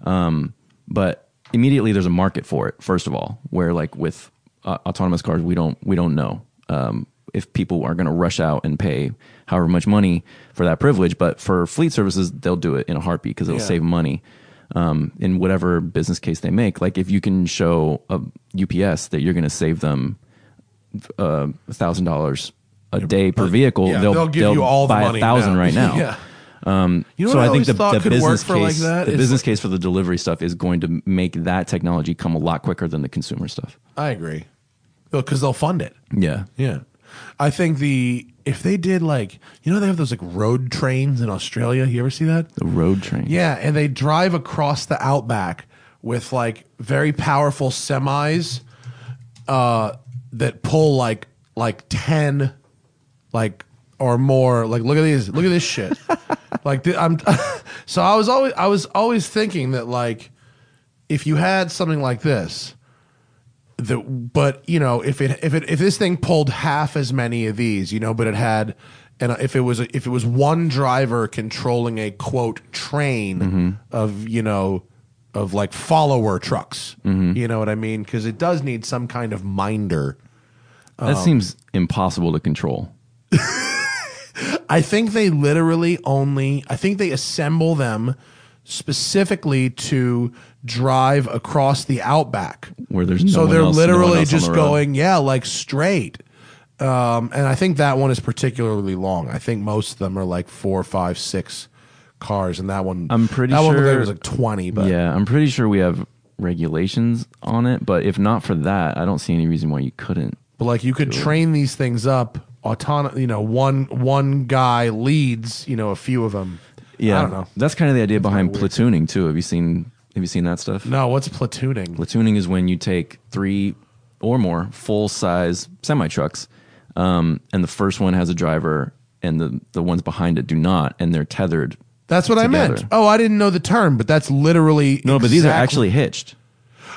Um, but immediately there's a market for it. First of all, where like with uh, autonomous cars, we don't we don't know. Um, if people are going to rush out and pay however much money for that privilege, but for fleet services, they'll do it in a heartbeat because it'll Yeah. save money um, in whatever business case they make. Like if you can show a UPS that you're going to save them uh, a thousand dollars a day per vehicle, Yeah, they'll, they'll give they'll you all the buy money a thousand now. right now. yeah. Um, You know so what I I, think the, the business like case, that the business case for the delivery stuff is going to make that technology come a lot quicker than the consumer stuff. I agree. Because they'll fund it. Yeah, Yeah. I think the if they did like you know they have those like road trains in Australia. You ever see that? the road train. Yeah, and they drive across the outback with like very powerful semis uh, that pull like like ten like or more. Like look at these, look at this shit. like th- I'm so I was always I was always thinking that like if you had something like this that but you know if it if it if this thing pulled half as many of these you know but it had and if it was if it was one driver controlling a quote train mm-hmm. of you know of like follower trucks. Mm-hmm. You know what I mean? Because it does need some kind of minder. That um, seems impossible to control. I think they literally only. I think they assemble them specifically to drive across the outback. Where there's no so they're else- literally on just the going, yeah, like straight. Um, and I think that one is particularly long. I think most of them are like four, five, six cars, and that one I'm pretty that sure- there was like twenty. But yeah, I'm pretty sure we have regulations on it, but if not for that, I don't see any reason why you couldn't. But like you could train these things up autonomous. You know, one one guy leads. You know, a few of them. Yeah, I don't know. That's kind of the idea behind weird. platooning too. Have you seen Have you seen that stuff? No, what's platooning? Platooning is when you take three or more full size semi trucks, um, and the first one has a driver, and the the ones behind it do not, and they're tethered. That's what I meant. Oh, I didn't know the term, but that's literally No, but these are actually hitched.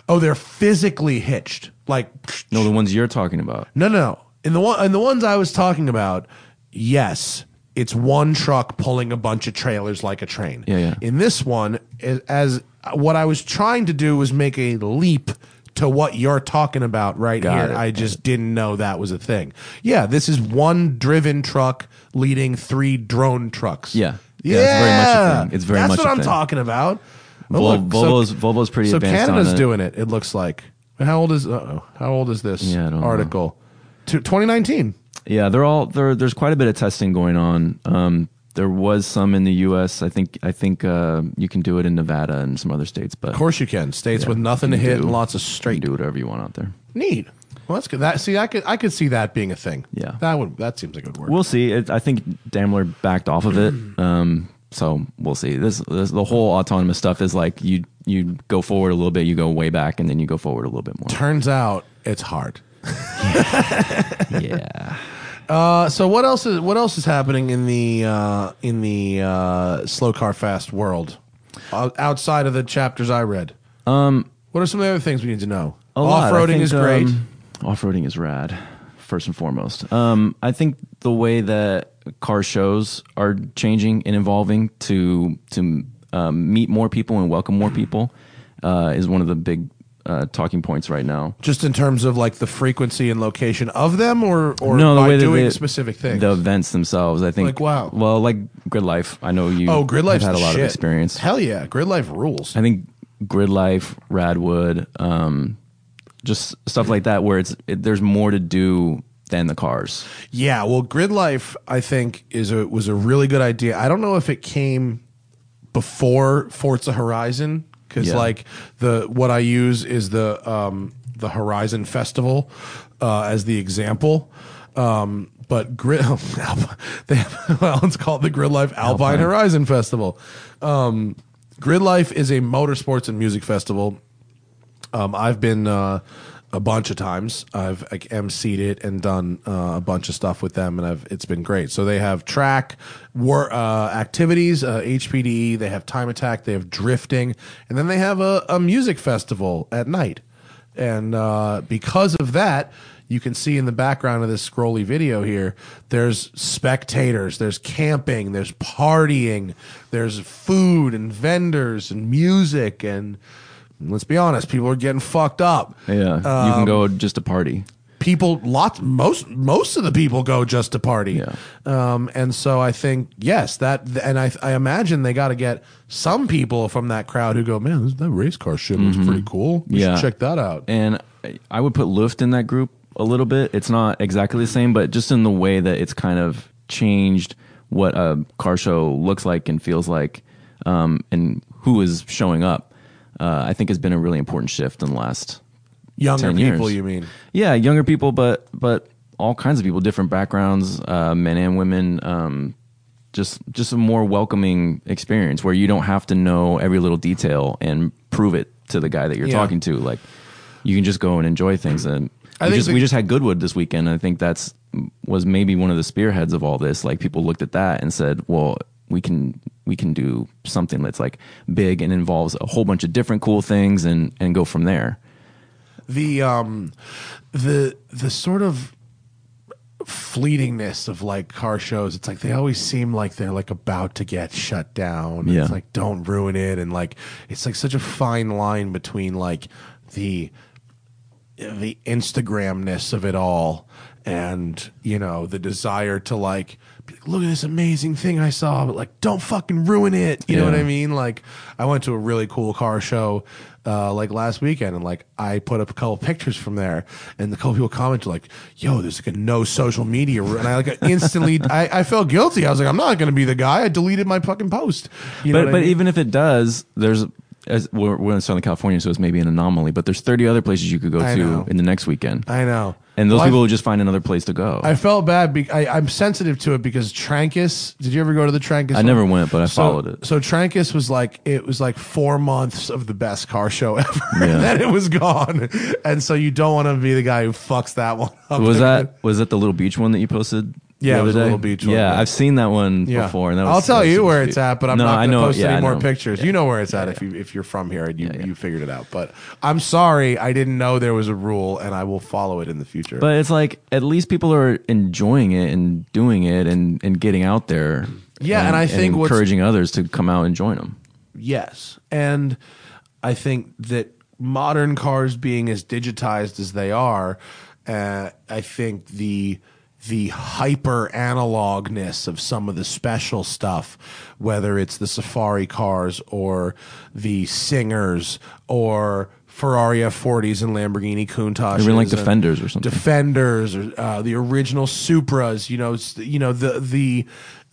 Oh, they're physically hitched. Like No, the ones you're talking about. No, no, no. In the one, in the ones I was talking about, yes, it's one truck pulling a bunch of trailers like a train. Yeah, yeah. In this one, as, what I was trying to do was make a leap to what you're talking about right Got here. it. I just didn't know that was a thing. Yeah, this is one driven truck leading three drone trucks. Yeah. Yeah, it's very much a thing. It's very That's much what a I'm thing. talking about. Oh, Vol- look, Volvo's Volvo's pretty so advanced Canada's doing it. It looks like. How old is? Uh-oh. How old is this Yeah, don't know. Article? To 2019. Yeah, they're all there. There's quite a bit of testing going on. Um, there was some in the U.S. I think I think uh, you can do it in Nevada and some other states, but Of course you can. States Yeah, with nothing to hit do. and lots of you straight. can do whatever you want out there. Neat. Well, that's good. That see, I could I could see that being a thing. Yeah. that would that seems like it would work. We'll see. It, I think Daimler backed off of it. Um, so we'll see. This, this the whole autonomous stuff is like you you go forward a little bit, you go way back, and then you go forward a little bit more. Turns out it's hard. yeah. Uh, so what else is what else is happening in the uh, in the uh, slow car fast world uh, outside of the chapters I read? Um, what are some of the other things we need to know? A lot. Off-roading think, is great. um, Off-roading is rad, first and foremost. Um, I think the way that car shows are changing and evolving to to um, meet more people and welcome more people uh, is one of the big uh, talking points right now. Just in terms of like the frequency and location of them, or or no, the by way that doing they- specific things. the events themselves. I think Like, wow. Well, like Grid Life, I know you. oh, Grid have Life's had a the lot shit. of experience. Hell yeah, Grid Life rules. I think Grid Life, Radwood, um, just stuff like that, where it's it, there's more to do than the cars. Yeah, well, Grid Life, I think, is a was a really good idea. I don't know if it came before Forza Horizon because Yeah. like the what I use is the um, the Horizon Festival uh, as the example. Um, but Grid, they have, well, it's called the Grid Life Alpine, Alpine. Horizon Festival. Um, Grid Life is a motorsports and music festival um, I've been uh, a bunch of times. I've like, emceed it and done uh, a bunch of stuff with them, and I've it's been great. So they have track war uh, activities, uh, HPDE. They have time attack. They have drifting, and then they have a, a music festival at night. And uh, because of that, you can see in the background of this scrolly video here, there's spectators, there's camping, there's partying, there's food and vendors and music and let's be honest, people are getting fucked up. Yeah, you Um, can go just to party. People, lots, most, most of the people go just to party. Yeah. Um, and so I think yes, that, and I, I imagine they got to get some people from that crowd who go, man, this, that race car shit looks pretty cool. We Mm-hmm. Yeah. should check that out. And I would put Luft in that group a little bit. It's not exactly the same, but just in the way that it's kind of changed what a car show looks like and feels like, um, and who is showing up. Uh, I think has been a really important shift in the last Younger 10 years. people, you mean? Yeah, younger people, but but all kinds of people, different backgrounds, uh, men and women. Um, just just a more welcoming experience where you don't have to know every little detail and prove it to the guy that you're Yeah. talking to. Like you can just go and enjoy things. And I we just the- we just had Goodwood this weekend. I think that's was maybe one of the spearheads of all this. Like people looked at that and said, well. We can we can do something that's like big and involves a whole bunch of different cool things and and go from there. the um the the sort of fleetingness of like car shows. It's like they always seem like they're like about to get shut down. Yeah. It's like don't ruin it and like it's like such a fine line between like the the Instagramness of it all and you know the desire to like like, look at this amazing thing I saw but like don't fucking ruin it you know Yeah. what I mean like I went to a really cool car show uh, like last weekend and like I put up a couple pictures from there and the couple people commented like yo there's like a no social media rule," and I like instantly I, I felt guilty I was like I'm not gonna be the guy I deleted my fucking post you know but what I but mean? even if it does, there's as we're, we're in Southern California, so it's maybe an anomaly. But there's 30 other places you could go I to know. in the next weekend, I know and those Well, I- people will just find another place to go. I felt bad. Be- I, I'm sensitive to it because Trancas. Did you ever go to the Trancas? I one? never went, but I So- followed it. So Trancas was like it was like four months of the best car show ever, Yeah. and then it was gone. And so you don't want to be the guy who fucks that one up. was that was that the little beach one that you posted? Yeah, it was a little beach one, Yeah. I've seen that one Yeah. before, and that was, I'll tell that was you super where it's at, but I'm no, not I going to know, post yeah, any more know. pictures. You know where it's at if you if you're from here and you, you figured it out. But I'm sorry, I didn't know there was a rule, and I will follow it in the future. But it's like at least people are enjoying it and doing it and, and getting out there. Yeah, and I think what's- encouraging others to come out and join them. Yes. And I think that modern cars being as digitized as they are, uh, I think the the hyper analogness of some of the special stuff, whether it's the Safari cars or the Singers or Ferrari F40s and Lamborghini Countach, Even like Defenders or something. Defenders or uh, the original Supras. You know, you know the the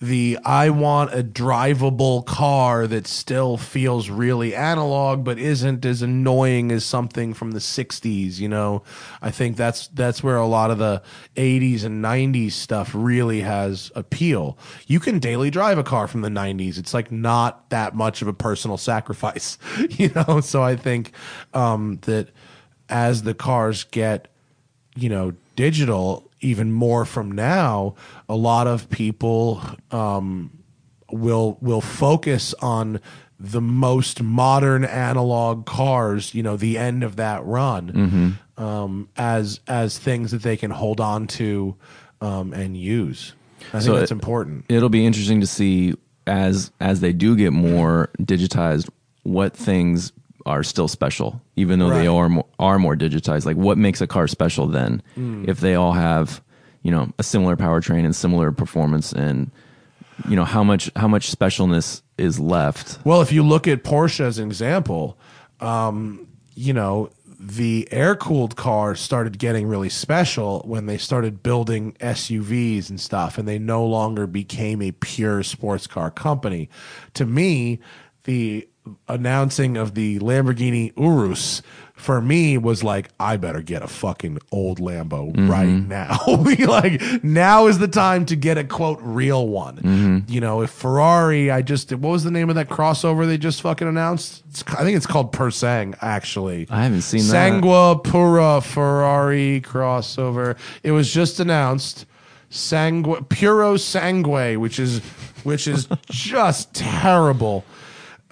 the I want a drivable car that still feels really analog but isn't as annoying as something from the 60s, you know. I think that's that's where a lot of the 80s and 90s stuff really has appeal. You can daily drive a car from the 90s. It's like not that much of a personal sacrifice, you know. So I think um that as the cars get you know digital even more from now a lot of people um, will will focus on the most modern analog cars you know the end of that run um, as as things that they can hold on to um, and use. I think So that's it- important. It'll be interesting to see as as they do get more digitized, what things are still special, even though they are more, are more digitized. Like what makes a car special then, Mm. if they all have you know a similar powertrain and similar performance, and you know how much how much specialness is left. Well, if you look at Porsche as an example, um, you know, the air cooled car started getting really special when they started building SUVs and stuff, and they no longer became a pure sports car company. To me, the announcing of the Lamborghini Urus for me was like, I better get a fucking old Lambo mm-hmm. right now. like now is the time to get a quote real one. Mm-hmm. You know, if Ferrari, I just what was the name of that crossover they just fucking announced? It's, I think it's called Persang. Actually, I haven't seen that. Sangua Pura Ferrari crossover. It was just announced. Sangue Puro Sangue, which is which is just terrible.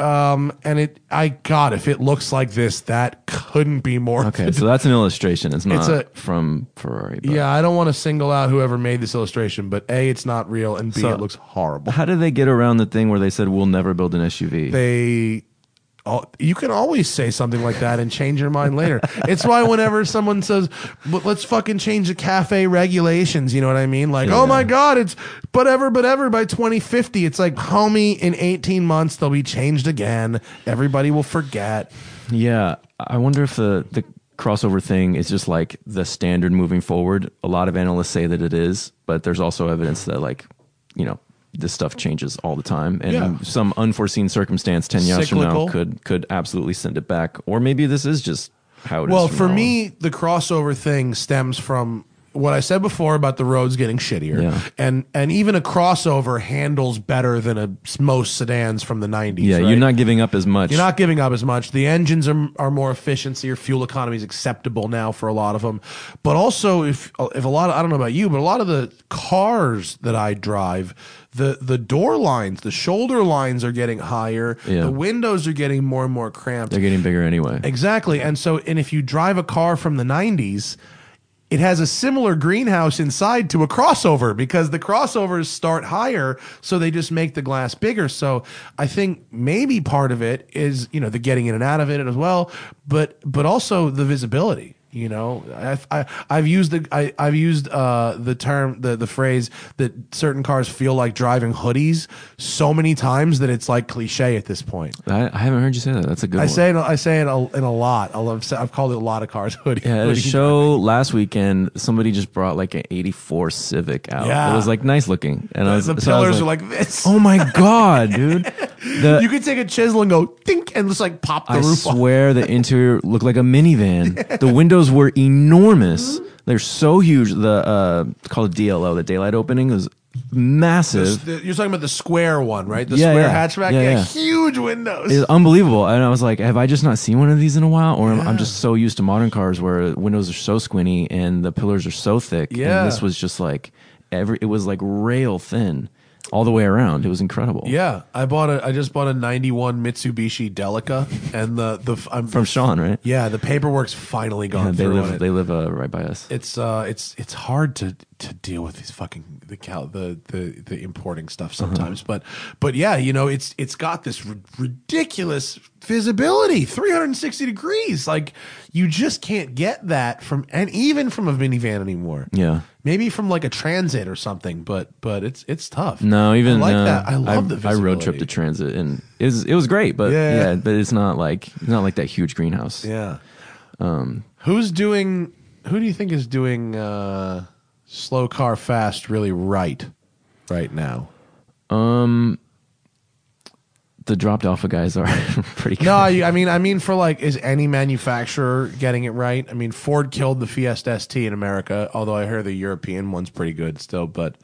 Um, and it, I God, if it looks like this, that couldn't be more. Okay, so that's an illustration. It's not a- from Ferrari. But yeah, I don't want to single out whoever made this illustration, but a, it's not real, and b, So- it looks horrible. How did they get around the thing where they said we'll never build an SUV? They, you can always say something like that and change your mind later. It's why whenever someone says, let's fucking change the CAFE regulations," you know what I mean? Like, oh my god, it's but ever, but ever by 2050, it's like, homie, in 18 months they'll be changed again. Everybody will forget. Yeah, I wonder if the the crossover thing is just like the standard moving forward. A lot of analysts say that it is, but there's also evidence that like, you know, this stuff changes all the time and Yeah. some unforeseen circumstance 10 years Cyclical. from now could could absolutely send it back or maybe this is just how it is. Well, for on. me, the crossover thing stems from what I said before about the roads getting shittier, Yeah. and and even a crossover handles better than a, most sedans from the '90s. yeah, right? you're not giving up as much. You're not giving up as much. The engines are, are more efficient, your fuel economy is acceptable now for a lot of them. But also, if if a lot of I don't know about you, but a lot of the cars that I drive, the the door lines, the shoulder lines are getting higher. Yeah. The windows are getting more and more cramped. They're getting bigger anyway. Exactly. And so, and if you drive a car from the 90s, it has a similar greenhouse inside to a crossover because the crossovers start higher, so they just make the glass bigger. So I think maybe part of it is you know the getting in and out of it as well, but but also the visibility. You know, I've I, I've used the I, I've used uh, the term the the phrase that certain cars feel like driving hoodies so many times that it's like cliche at this point. I, I haven't heard you say that. That's a good I one. say it, I say it a, in a lot. I love, I've called it a lot of cars hoodie. Yeah, at a hoodie show last weekend, somebody just brought like an '84 Civic out. Yeah. It was like nice looking, and I was the so I pillars are like this. "Oh my god, dude!" The, you could take a chisel and go think and just like pop the I roof off. swear the interior looked like a minivan. The windows were enormous. They're so huge. The uh, it's called DLO, the daylight opening, was massive. The- You're talking about the square one, right? The Yeah, square yeah. hatchback. Yeah, Yeah, huge windows. It's unbelievable. And I was like, have I just not seen one of these in a while? Or I'm just so used to modern cars where windows are so squinty and the pillars are so thick. Yeah. And this was just like every it was like rail thin all the way around. It was incredible. yeah, I bought a. I just bought a '91 Mitsubishi Delica, and the the I'm From Sean, right? yeah the paperwork's finally gone Yeah, they through live they live uh, right by us. it's uh it's it's hard to to deal with these fucking the cal the the the importing stuff Uh-huh. sometimes but but yeah you know it's it's got this ri- ridiculous visibility 360 degrees like you just can't get that from and even from a minivan anymore yeah. maybe from like a transit or something but but it's it's tough No, even I like no. that I love the I road trip to transit and it was it was great, but Yeah. yeah, but it's not like it's not like that huge greenhouse. Yeah. Um, Who's doing? Who do you think is doing uh, slow car fast really right right now? Um, the dropped Alfa guys are pretty good. No, I, I mean, I mean, for like, is any manufacturer getting it right? I mean, Ford killed the Fiesta ST in America, although I hear the European one's pretty good still. But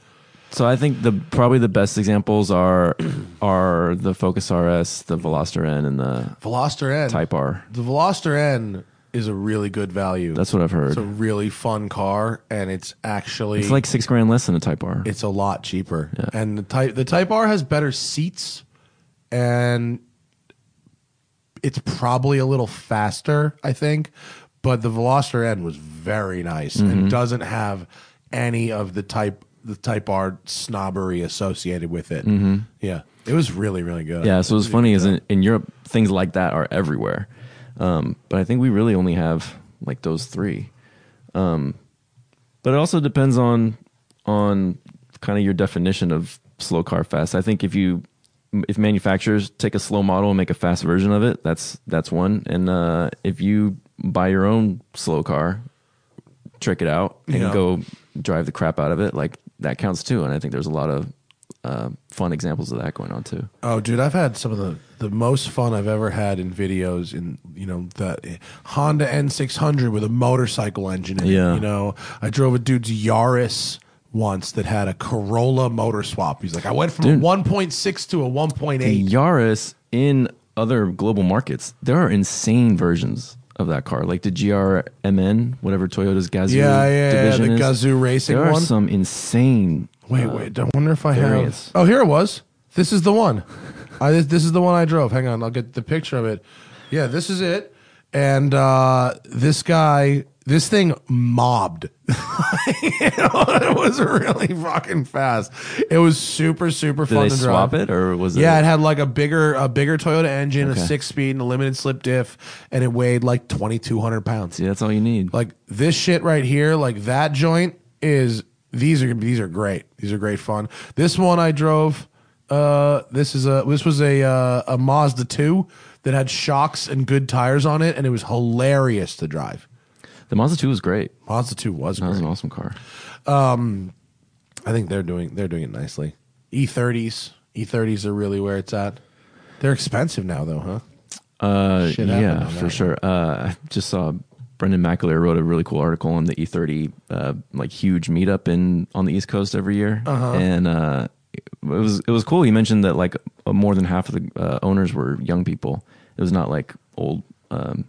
So I think the probably the best examples are are the Focus RS, the Veloster N, and the Veloster N, Type R. the Veloster N is a really good value. That's what I've heard. it's a really fun car, and it's actually It's like six grand less than a Type R. it's a lot cheaper. And the type the Type R has better seats and it's probably a little faster, I think. But the Veloster N was very nice Mm-hmm. and doesn't have any of the type the Type R snobbery associated with it. Yeah. It was really, really good. Mm-hmm. yeah, so what's funny is in, in Europe things like that are everywhere, um, but I think we really only have like those three. Um, but it also depends on on kind of your definition of slow car fast. I think if you if manufacturers take a slow model and make a fast version of it, that's that's one. And uh, if you buy your own slow car, trick it out and Yeah. go drive the crap out of it, like that counts too. And I think there's a lot of uh, fun examples of that going on too. Oh, dude, I've had some of the, the most fun I've ever had in videos in you know the Honda N600 with a motorcycle engine in Yeah. it. You know, I drove a dude's Yaris once that had a Corolla motor swap. He's like, I went from Dude. a 1.6 to a 1.8. The Yaris in other global markets, there are insane versions of that car, like the GRMN, whatever Toyota's Gazoo Yeah, yeah, yeah, division the is. Gazoo racing there are one. some insane. Wait, uh, wait. I wonder if I have. Oh, here it was. This is the one. I, this, this is the one I drove. Hang on, I'll get the picture of it. Yeah, this is it. And uh, this guy, this thing mobbed. You know, it was really fucking fast. It was super, super Did fun they to swap drive. it or was it? Yeah, it? had like a bigger, a bigger Toyota engine, Okay. a six speed, and a limited slip diff, and it weighed like twenty two hundred pounds Yeah, that's all you need. like this shit right here, like that joint is these are these are great. These are great fun. This one I drove. Uh, this is a this was a uh, a Mazda two that had shocks and good tires on it, and it was hilarious to drive. the Mazda 2 was great. Mazda two was That was an awesome car. I think they're doing they're doing it nicely. E thirties E thirties are really where it's at. They're expensive now though, huh? Uh, Shit happened yeah, for sure. Uh, I just saw Brendan McAleer wrote a really cool article on the E30 uh, like huge meetup in on the East Coast every year, Uh-huh. and uh, it was it was cool. He mentioned that like uh, more than half of the uh, owners were young people. It was not like old um,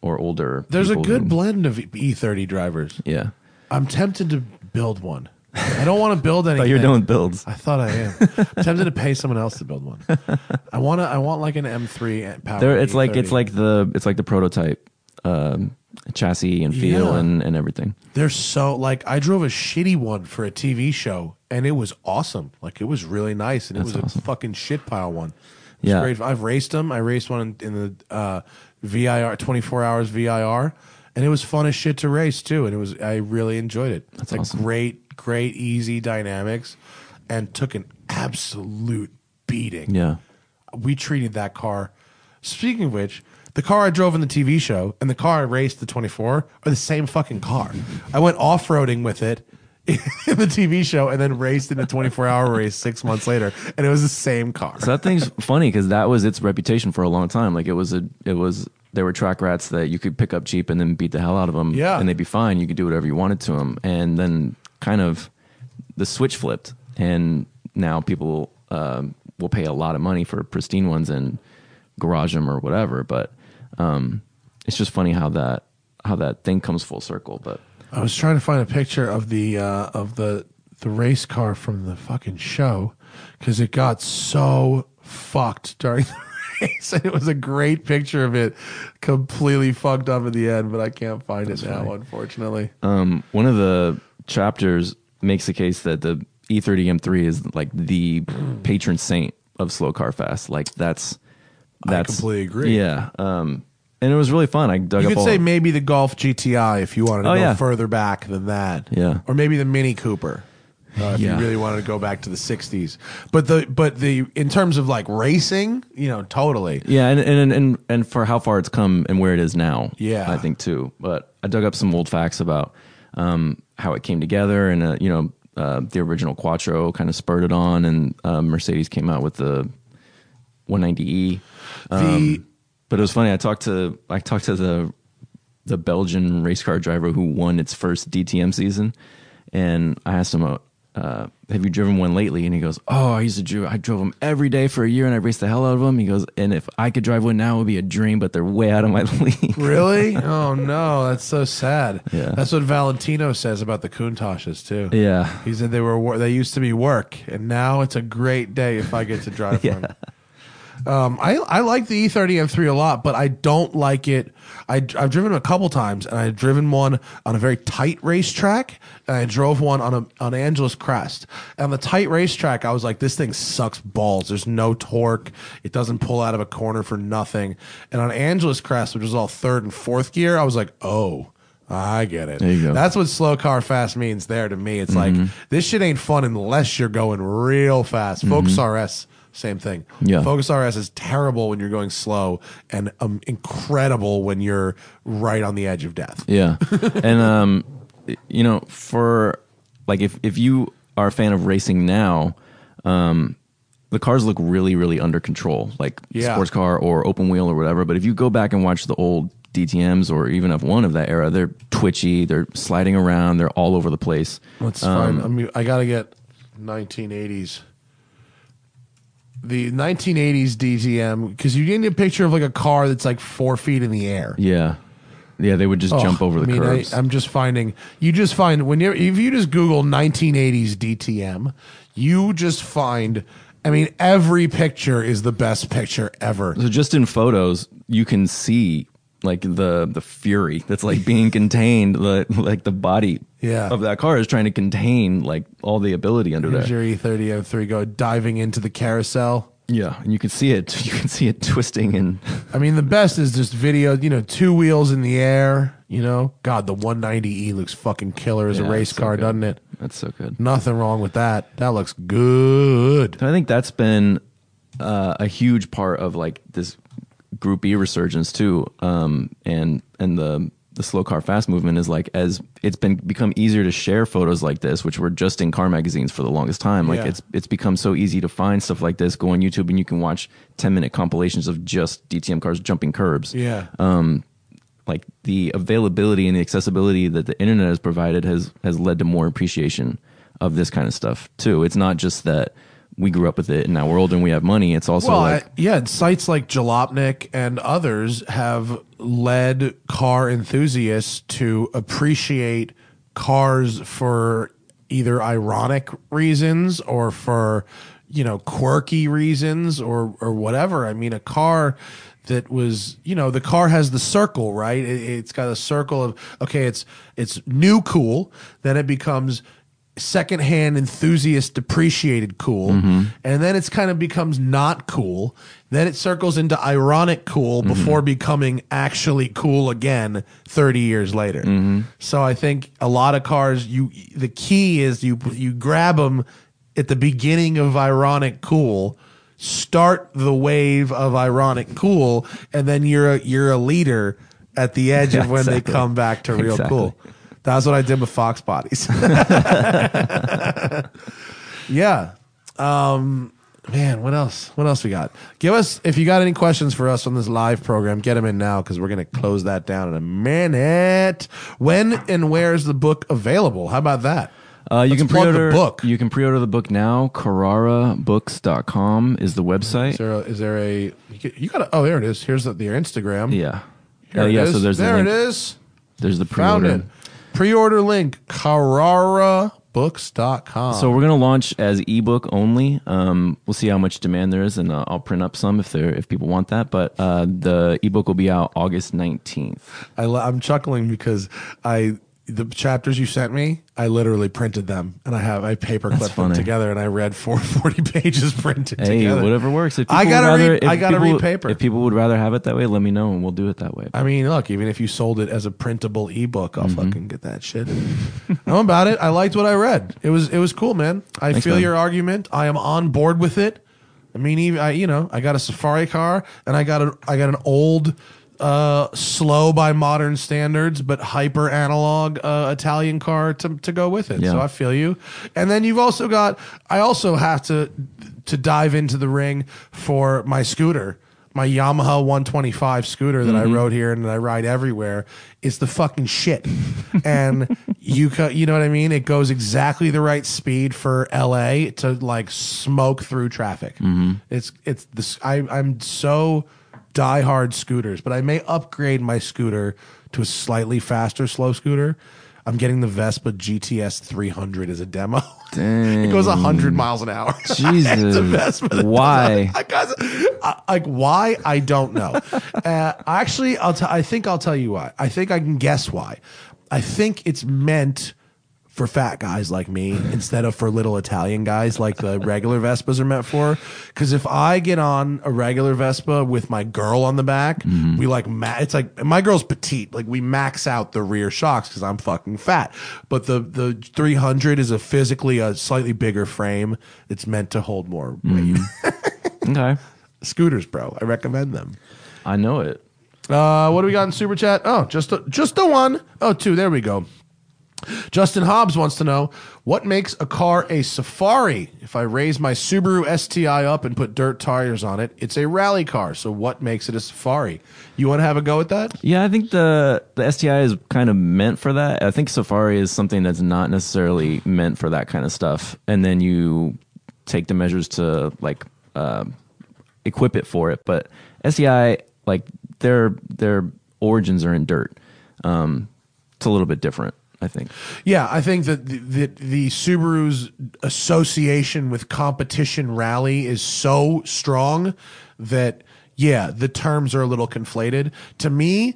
or older. There's a good who- blend of E thirty drivers. Yeah, I'm tempted to build one. I don't want to build anything. you're doing builds. I thought I am. I'm tempted to pay someone else to build one. I want to. I want like an M3 power. There, it's like E30. it's like the it's like the prototype um, chassis and feel Yeah. and, and everything. They're so like I drove a shitty one for a TV show and it was awesome. Like it was really nice and it was awesome. a fucking shit pile one. It Yeah. great. I've raced them. I raced one in, in the uh, VIR 24 hours VIR and it was fun as shit to race too and it was I really enjoyed it. That's it's like awesome. great great easy dynamics and took an absolute beating Yeah. we treated that car. Speaking of which, the car I drove in the TV show and the car I raced the 24 are the same fucking car. I went off roading with it in the TV show and then raced in a 24 hour race six months later, and it was the same car. So that thing's funny because that was its reputation for a long time. Like it was a, it was there were track rats that you could pick up cheap and then beat the hell out of them. Yeah. and they'd be fine. You could do whatever you wanted to them, and then kind of the switch flipped, and now people um, will pay a lot of money for pristine ones and garage them or whatever. But um, it's just funny how that how that thing comes full circle. But I was trying to find a picture of the uh, of the the race car from the fucking show because it got so fucked during the race. And it was a great picture of it, completely fucked up at the end, but I can't find it now, unfortunately. um, one of the chapters makes the case that the E E30 M3 is like the patron saint of slow car fast. Like that's that's completely agree. Yeah, um, and it was really fun. I dug You up could all, say maybe the Golf GTI if you wanted to Oh, go yeah. further back than that. Yeah. Or maybe the Mini Cooper. Uh, if Yeah. you really wanted to go back to the 60s. But the but the in terms of like racing, you know, totally. Yeah, and, and and and for how far it's come and where it is now. Yeah. I think too. But I dug up some old facts about um, how it came together, and uh, you know, uh, the original Quattro kind of spurred it on, and uh, Mercedes came out with the 190e. The Um, But it was funny. I talked to I talked to the the Belgian race car driver who won its first DTM season, and I asked him, uh, uh, "Have you driven one lately?" And he goes, "Oh, I used to drive. I drove them every day for a year, and I raced the hell out of them." He goes, "And if I could drive one now, it would be a dream, but they're way out of my league." really? Oh no, that's so sad. Yeah. That's what Valentino says about the Countachs too. yeah, He said they were they used to be work, and now it's a great day if I get to drive one. Um, I I like the E30 M3 a lot, but I don't like it. I I've driven it a couple times, and I've driven one on a very tight racetrack, and I drove one on a on Angeles Crest. And on the tight racetrack, I was like, this thing sucks balls. There's no torque. It doesn't pull out of a corner for nothing. And on Angeles Crest, which is all third and fourth gear, I was like, oh. I get it. There you go. That's what slow car fast means there to me. It's like this shit ain't fun unless you're going real fast. Focus RS, same thing. Yeah. Focus RS is terrible when you're going slow and um, incredible when you're right on the edge of death. yeah, and um, you know, for like if if you are a fan of racing now, um, the cars look really really under control, like Yeah. sports car or open wheel or whatever. But if you go back and watch the old DTM's or even F1 of that era, they're twitchy, they're sliding around, they're all over the place. Let's Um, find. I mean, I gotta get 1980s. The 1980s DTM because you get a picture of like a car that's like four feet in the air. Yeah, yeah, they would just jump Oh, over the I mean, curves. I, am just finding you just find when you if you just Google 1980s DTM, you just find. I mean, every picture is the best picture ever. So just in photos, you can see like the the fury that's like being contained. The like the body Yeah. of that car is trying to contain like all the ability under Here's there. your E30 M3 go diving into the carousel. Yeah, and you can see it. You can see it twisting and I mean, the best is just video. You know, two wheels in the air. You know, God, the 190e looks fucking killer as a race so car, doesn't it? that's so good. Nothing wrong with that. That looks good. I think that's been uh, a huge part of like this Group E resurgence too, um, and and the the slow car fast movement is like as it's been become easier to share photos like this, which were just in car magazines for the longest time. Like Yeah. it's it's become so easy to find stuff like this. Go on YouTube and you can watch ten minute compilations of just DTM cars jumping curbs Yeah. Um, like the availability and the accessibility that the internet has provided has has led to more appreciation of this kind of stuff too. It's not just that we grew up with it and now we're older and we have money. It's also well, like I- yeah, sites like Jalopnik and others have led car enthusiasts to appreciate cars for either ironic reasons or for you know quirky reasons or or whatever. I mean, a car that was you know the car has the circle right it, it's got a circle of okay it's it's new cool then it becomes secondhand enthusiast depreciated cool mm-hmm. and then it's kind of becomes not cool. Then it circles into ironic cool mm-hmm. before becoming actually cool again 30 years later. Mm-hmm. So i think a lot of cars you the key is you you grab them at the beginning of ironic cool start the wave of ironic cool and then you're a, you're a leader at the edge of when they come back to real Exactly. cool that's what i did with fox bodies yeah um man what else what else we got give us if you got any questions for us on this live program get them in now because we're gonna close that down in a minute when and where is the book available how about that Uh, you Let's can pre-order the book. You can pre-order the book now. CarraraBooks.com is the Is website. there a, is there a you got to oh there it is here's the, your Instagram Yeah. Here Uh, yeah. is. So there's there the it is There's the pre-order. it pre-order link carrarabooks.com So we're gonna launch as ebook only. Um, we'll see how much demand there is, and uh, I'll print up some if there if people want that. But uh, the ebook will be out August nineteenth. I, I'm chuckling because I the chapters you sent me I literally printed them and I have I paper clipped them together and I read 440 pages printed Hey, together whatever works. If I gotta rather, read- I gotta people- read paper. If people would rather have it that way, let me know, and we'll do it that way. I mean, look, even if you sold it as a printable ebook, I'll Mm-hmm. fucking get that shit. I'm about it. I liked what I read. It was it was cool, man. I Thanks, feel man. your argument. I am on board with it. I mean, even I, you know, I got a safari car and I got a I got an old uh slow by modern standards but hyper analog uh, Italian car to to go with it. Yeah. So I feel you. And then you've also got I also have to to dive into the ring for my scooter. My Yamaha 125 scooter that I rode here and that I ride everywhere is the fucking shit. and you co- you know what I mean? It goes exactly the right speed for LA to like smoke through traffic. It's it's this I I'm so diehard scooters, but I may upgrade my scooter to a slightly faster slow scooter. I'm getting the Vespa GTS 300 as a demo. it goes 100 miles an hour. it's a Jesus, Vespa. why? I guys, I, like why? I don't know. uh, actually, I'll. T- I think I'll tell you why. I think I can guess why. I think it's meant for fat guys like me instead of for little Italian guys like the regular Vespas are meant for. Because if I get on a regular Vespa with my girl on the back, we like ma- it's like my girl's petite. Like we max out the rear shocks because I'm fucking fat. But the the 300 is a physically a slightly bigger frame. It's meant to hold more weight. okay, Scooters, bro. I recommend them. I know it. Uh, what do we got in super chat? Oh, just a, just the one. Oh, two. There we go. Justin Hobbs wants to know what makes a car a safari. If I raise my Subaru STI up and put dirt tires on it, it's a rally car. So what makes it a safari? You want to have a go at that? Yeah, I think the the STI is kind of meant for that. I think Safari is something that's not necessarily meant for that kind of stuff. And then you take the measures to like uh, equip it for it. But STI, like their their origins are in dirt. Um, it's a little bit different, I think. Yeah, I think that the, the, the Subaru's association with competition rally is so strong that yeah, the terms are a little conflated. To me,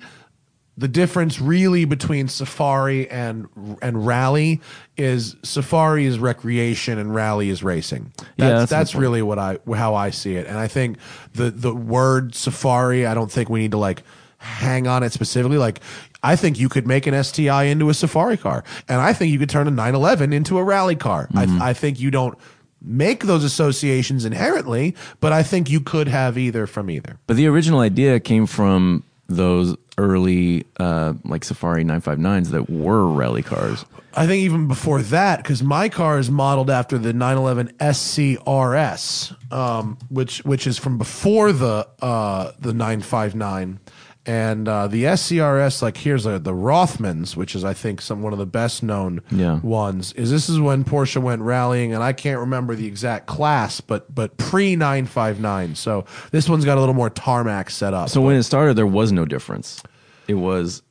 the difference really between safari and and rally is safari is recreation and rally is racing. That's, Yeah, that's that's, a good point. really what I how I see it. And I think the the word safari, I don't think we need to like hang on it specifically. Like I think you could make an STI into a safari car, and I think you could turn a 911 into a rally car. Mm-hmm. I, I think you don't make those associations inherently, but I think you could have either from either. But the original idea came from those early uh, like Safari 959s that were rally cars. I think even before that, because my car is modeled after the 911 SCRS, um, which which is from before the uh, the 959, and uh, the SCRS. Like here's a, the Rothmans, which is I think some one of the best known Yeah. ones. Is this is when Porsche went rallying, and I can't remember the exact class, but but pre 959. So this one's got a little more tarmac set up. So when it started, there was no difference. It was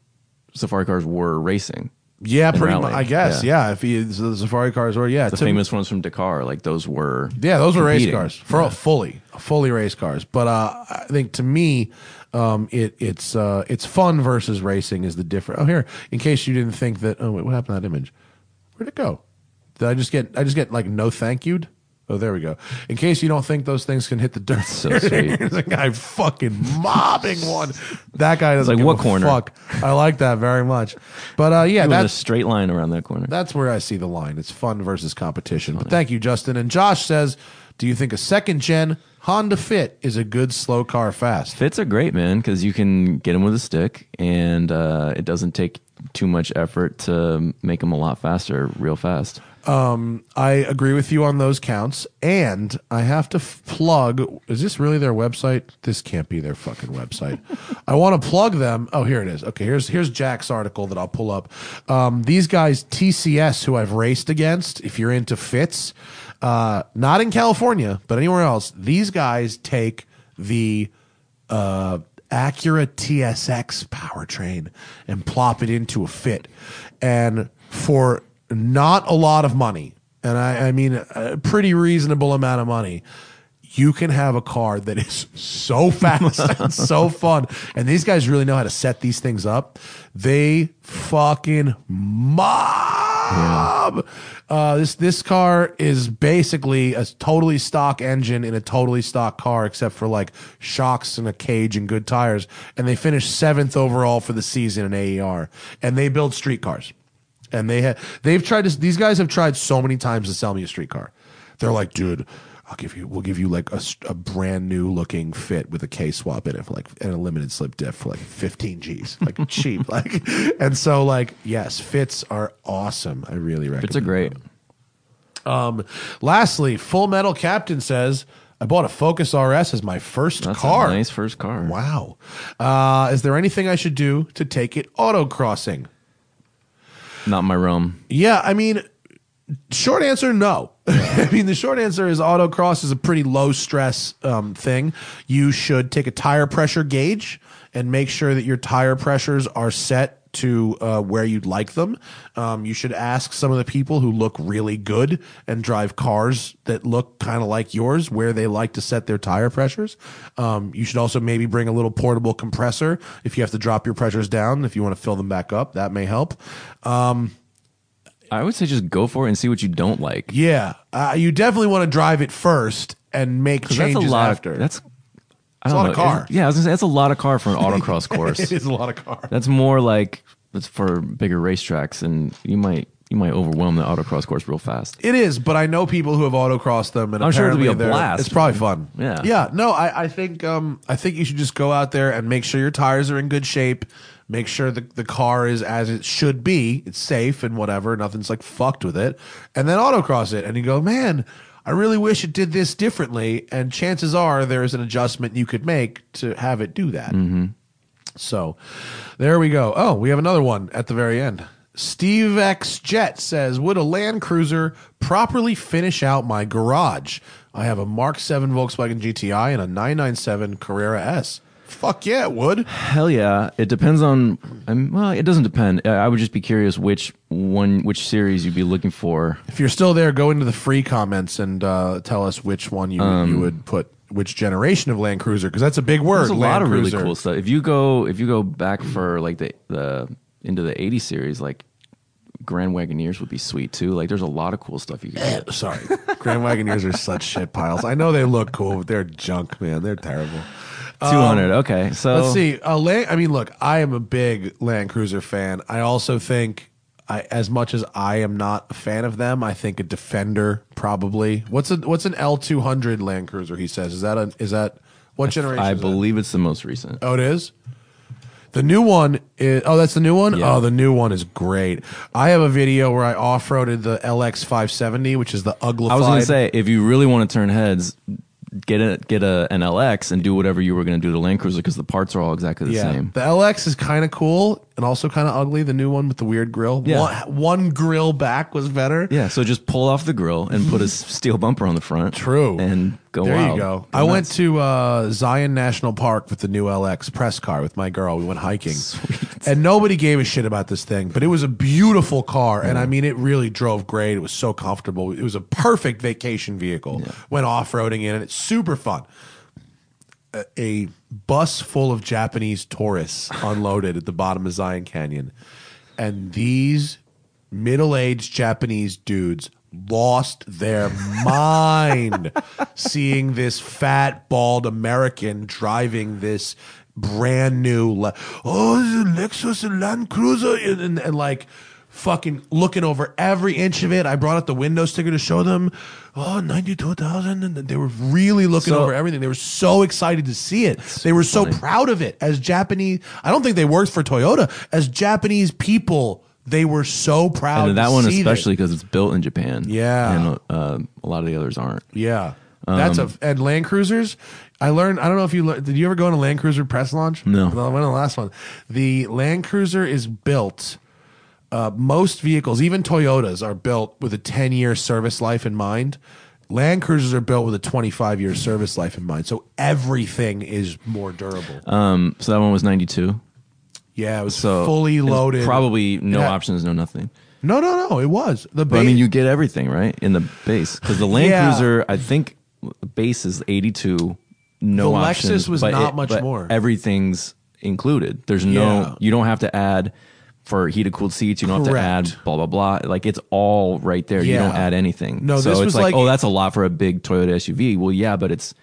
Safari cars were racing. Yeah, pretty much. I guess. Yeah. if he the safari cars were yeah, The famous ones from Dakar, like those were. Yeah, those were race cars for fully, fully race cars. But uh, I think to me, um, it it's uh, it's fun versus racing is the difference. Oh, here, in case you didn't think that. Oh, wait, what happened to that image? Where'd it go? Did I just get? I just get like no thank you'd. Oh, there we go. In case you don't think those things can hit the dirt, So sweet. There's a guy fucking mobbing one. That guy doesn't Like, give what a corner? Fuck. I like that very much. But uh, yeah, It was a that's straight line around that corner. that's where I see the line. It's fun versus competition. But thank you, Justin. And Josh says, "Do you think a second gen Honda Fit is a good slow car fast?" Fits are great, man, because you can get them with a stick, and uh, it doesn't take too much effort to make them a lot faster, real fast. I agree with you on those counts, and I have to f- plug. Is this really their website? This can't be their fucking website. I want to plug them. Oh, here it is. Okay, here's here's Jack's article that I'll pull up. Um, these guys, TCS, who I've raced against. If you're into fits, uh, not in California, but anywhere else, these guys take the uh, Acura TSX powertrain and plop it into a fit. And for not a lot of money, and I, I mean a pretty reasonable amount of money, you can have a car that is so fast and so fun. And these guys really know how to set these things up. They fucking mob. Uh, this this car is basically a totally stock engine in a totally stock car, except for like shocks and a cage and good tires. And they finished seventh overall for the season in AER. And they build street cars. And they have they've tried to these guys have tried so many times to sell me a street car. They're like, dude, I'll give you we'll give you like a, a brand new looking fit with a K swap in it for like and a limited slip diff for like 15 G's. Like cheap. Like and so like yes, fits are awesome. I really recommend it. Fits are great. um, lastly, Full Metal Captain says, I bought a Focus RS as my first That's car. a nice first car. Wow. Uh, is there anything I should do to take it autocrossing? Not my realm. Yeah, I mean, short answer, no. I mean, the short answer is autocross is a pretty low stress um, thing. You should take a tire pressure gauge and make sure that your tire pressures are set to uh, where you'd like them. Um, you should ask some of the people who look really good and drive cars that look kind of like yours where they like to set their tire pressures. Um, you should also maybe bring a little portable compressor if you have to drop your pressures down. If you want to fill them back up, that may help. I would say just go for it and see what you don't like. Yeah, uh, you definitely want to drive it first and make 'Cause changes that's a lot. after. Of, that's I a don't lot know. of car. Yeah, I was gonna say that's a lot of car for an autocross course. it is a lot of car. That's more like that's for bigger racetracks, and you might you might overwhelm the autocross course real fast. It is, but I know people who have autocrossed them, and I'm sure it'll be apparently a they're- blast. It's probably fun. Yeah. yeah. No, I, I think um, I think you should just go out there and make sure your tires are in good shape. Make sure the the car is as it should be. It's safe and whatever. Nothing's like fucked with it, and then autocross it. And you go, man. I really wish it did this differently, and chances are there is an adjustment you could make to have it do that. Mm-hmm. So there we go. Oh, we have another one at the very end. Steve X Jet says, Would a Land Cruiser properly finish out my garage? I have a Mark 7 Volkswagen GTI and a 997 Carrera S. Fuck yeah, it would. Hell yeah! It depends on. Um, well, it doesn't depend. I would just be curious which one, which series you'd be looking for. If you're still there, go into the free comments and uh, tell us which one you, you would put, which generation of Land Cruiser, because that's a big word. There's a Land lot of really Cruiser. cool stuff. If you go, if you go back for like the the into the '80s series, like Grand Wagoneers would be sweet too. Like, there's a lot of cool stuff you can get. Sorry. Grand Wagoneers are such shit piles. I know they look cool, but they're junk, man. They're terrible. Two hundred. okay, so Let's see. Uh, Land, I mean, look, I am a big Land Cruiser fan. I also think, I, as much as I am not a fan of them, I think a Defender probably. What's a what's an L two hundred Land Cruiser? He says is that a is that what generation? I that? believe it's the most recent. Oh, it is. The new one is oh, that's the new one. Yeah. Oh, the new one is great. I have a video where I off roaded the LX five seventy, which is the uglified. I was gonna say if you really want to turn heads, get a get a an LX and do whatever you were gonna do to Land Cruiser because the parts are all exactly the same. The LX is kind of cool. And also kind of ugly. The new one with the weird grill. Yeah. One, one grill back was better. Yeah, so just pull off the grill and put a steel bumper on the front. True. And go There wild. you go. Go I went nuts. to uh, Zion National Park with the new LX press car with my girl. We went hiking. Sweet. And nobody gave a shit about this thing, but it was a beautiful car. And I mean, it really drove great. It was so comfortable. It was a perfect vacation vehicle. Went off roading in, and it's super fun. A, bus full of Japanese tourists unloaded at the bottom of Zion Canyon. And these middle aged Japanese dudes lost their mind seeing this fat, bald American driving this brand new, le- oh, a Lexus Land Cruiser, and, and, and like fucking looking over every inch of it. I brought out the window sticker to show them, oh, 92,000. And they were really looking So- over everything. They were so excited to see it. They were so funny. proud of it as Japanese. I don't think they worked for Toyota. As Japanese people, they were so proud. And that one especially because it's built in Japan. Yeah. and uh, a lot of the others aren't. Yeah. That's Um, a and Land Cruisers. I learned. I don't know if you did. You ever go on a Land Cruiser press launch? No. I went on the last one. The Land Cruiser is built. Uh, most vehicles, even Toyotas, are built with a ten year service life in mind. Land Cruisers are built with a twenty five year service life in mind. So everything is more durable. Um, so that one was ninety two. yeah, it was So fully loaded. Probably no Yeah. options, no nothing. no, no, no. It was the. But I mean, you get everything right in the base because the Land Yeah. Cruiser, I think, base is eighty two. No The Lexus options, was but not it- much more. Everything's included. There's no. Yeah. You don't have to add for heated cooled seats. You don't have to Correct. add blah blah blah. Like it's all right there. You don't add anything. No, so this it's was like, like- oh, that's a lot for a big Toyota SUV. Well, yeah, but it's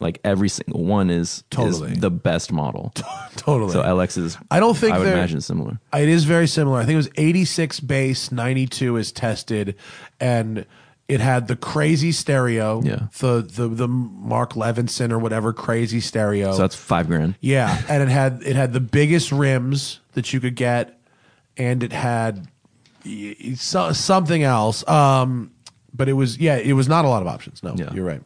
like every single one is Totally. is the best model. totally. So LX is. I don't think I would they're- imagine similar. It is very similar. I think it was 86 base, 92 is tested, and it had the crazy stereo. Yeah. The the the Mark Levinson or whatever crazy stereo. So that's five grand. yeah, and it had it had the biggest rims that you could get, and it had y- y- so, something else. Um, but it was yeah, it was not a lot of options. No, Yeah. you're right.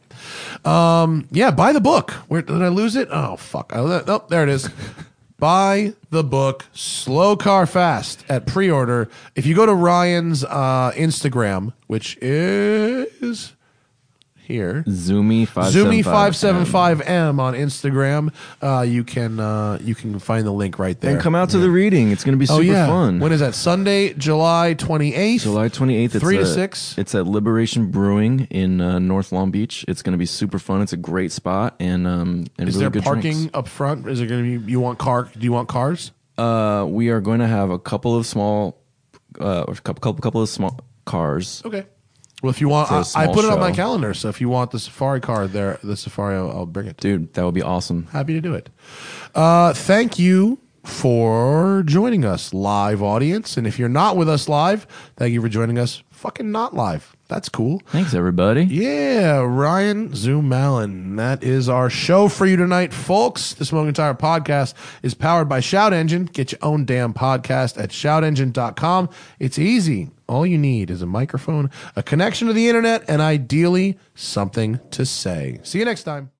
Um, yeah, buy the book. Where did I lose it? Oh fuck! I, oh, there it is. buy the book Slow Car Fast at pre-order. If you go to Ryan's uh, Instagram, which is here. Zoomy five Zoomy five seven five M on Instagram. Uh, you can uh, you can find the link right there. And come out to the reading. It's going to be super oh yeah, fun. when is that? Sunday, July twenty eighth. July 28th. It's Three to at- six. It's at Liberation Brewing in uh, North Long Beach. It's going to be super fun. It's a great spot and um and Is really there parking drinks. up front? Is it going to be? You want car? Do you want cars? Uh, we are going to have a couple of small, uh, a couple couple couple of small cars. Okay. Well, if you want, I, I, put it on my calendar. So if you want the Safari card there, the Safari, I'll, I'll bring it. Dude, that would be awesome. Happy to do it. Uh, thank you for joining us, live audience. And if you're not with us live, thank you for joining us, fucking not live. That's cool. Thanks, everybody. Yeah, Ryan Zumallen. That is our show for you tonight, folks. The Smoking Tire podcast is powered by Shout Engine. Get your own damn podcast at shoutengine.com. It's easy. All you need is a microphone, a connection to the internet, and ideally something to say. See you next time.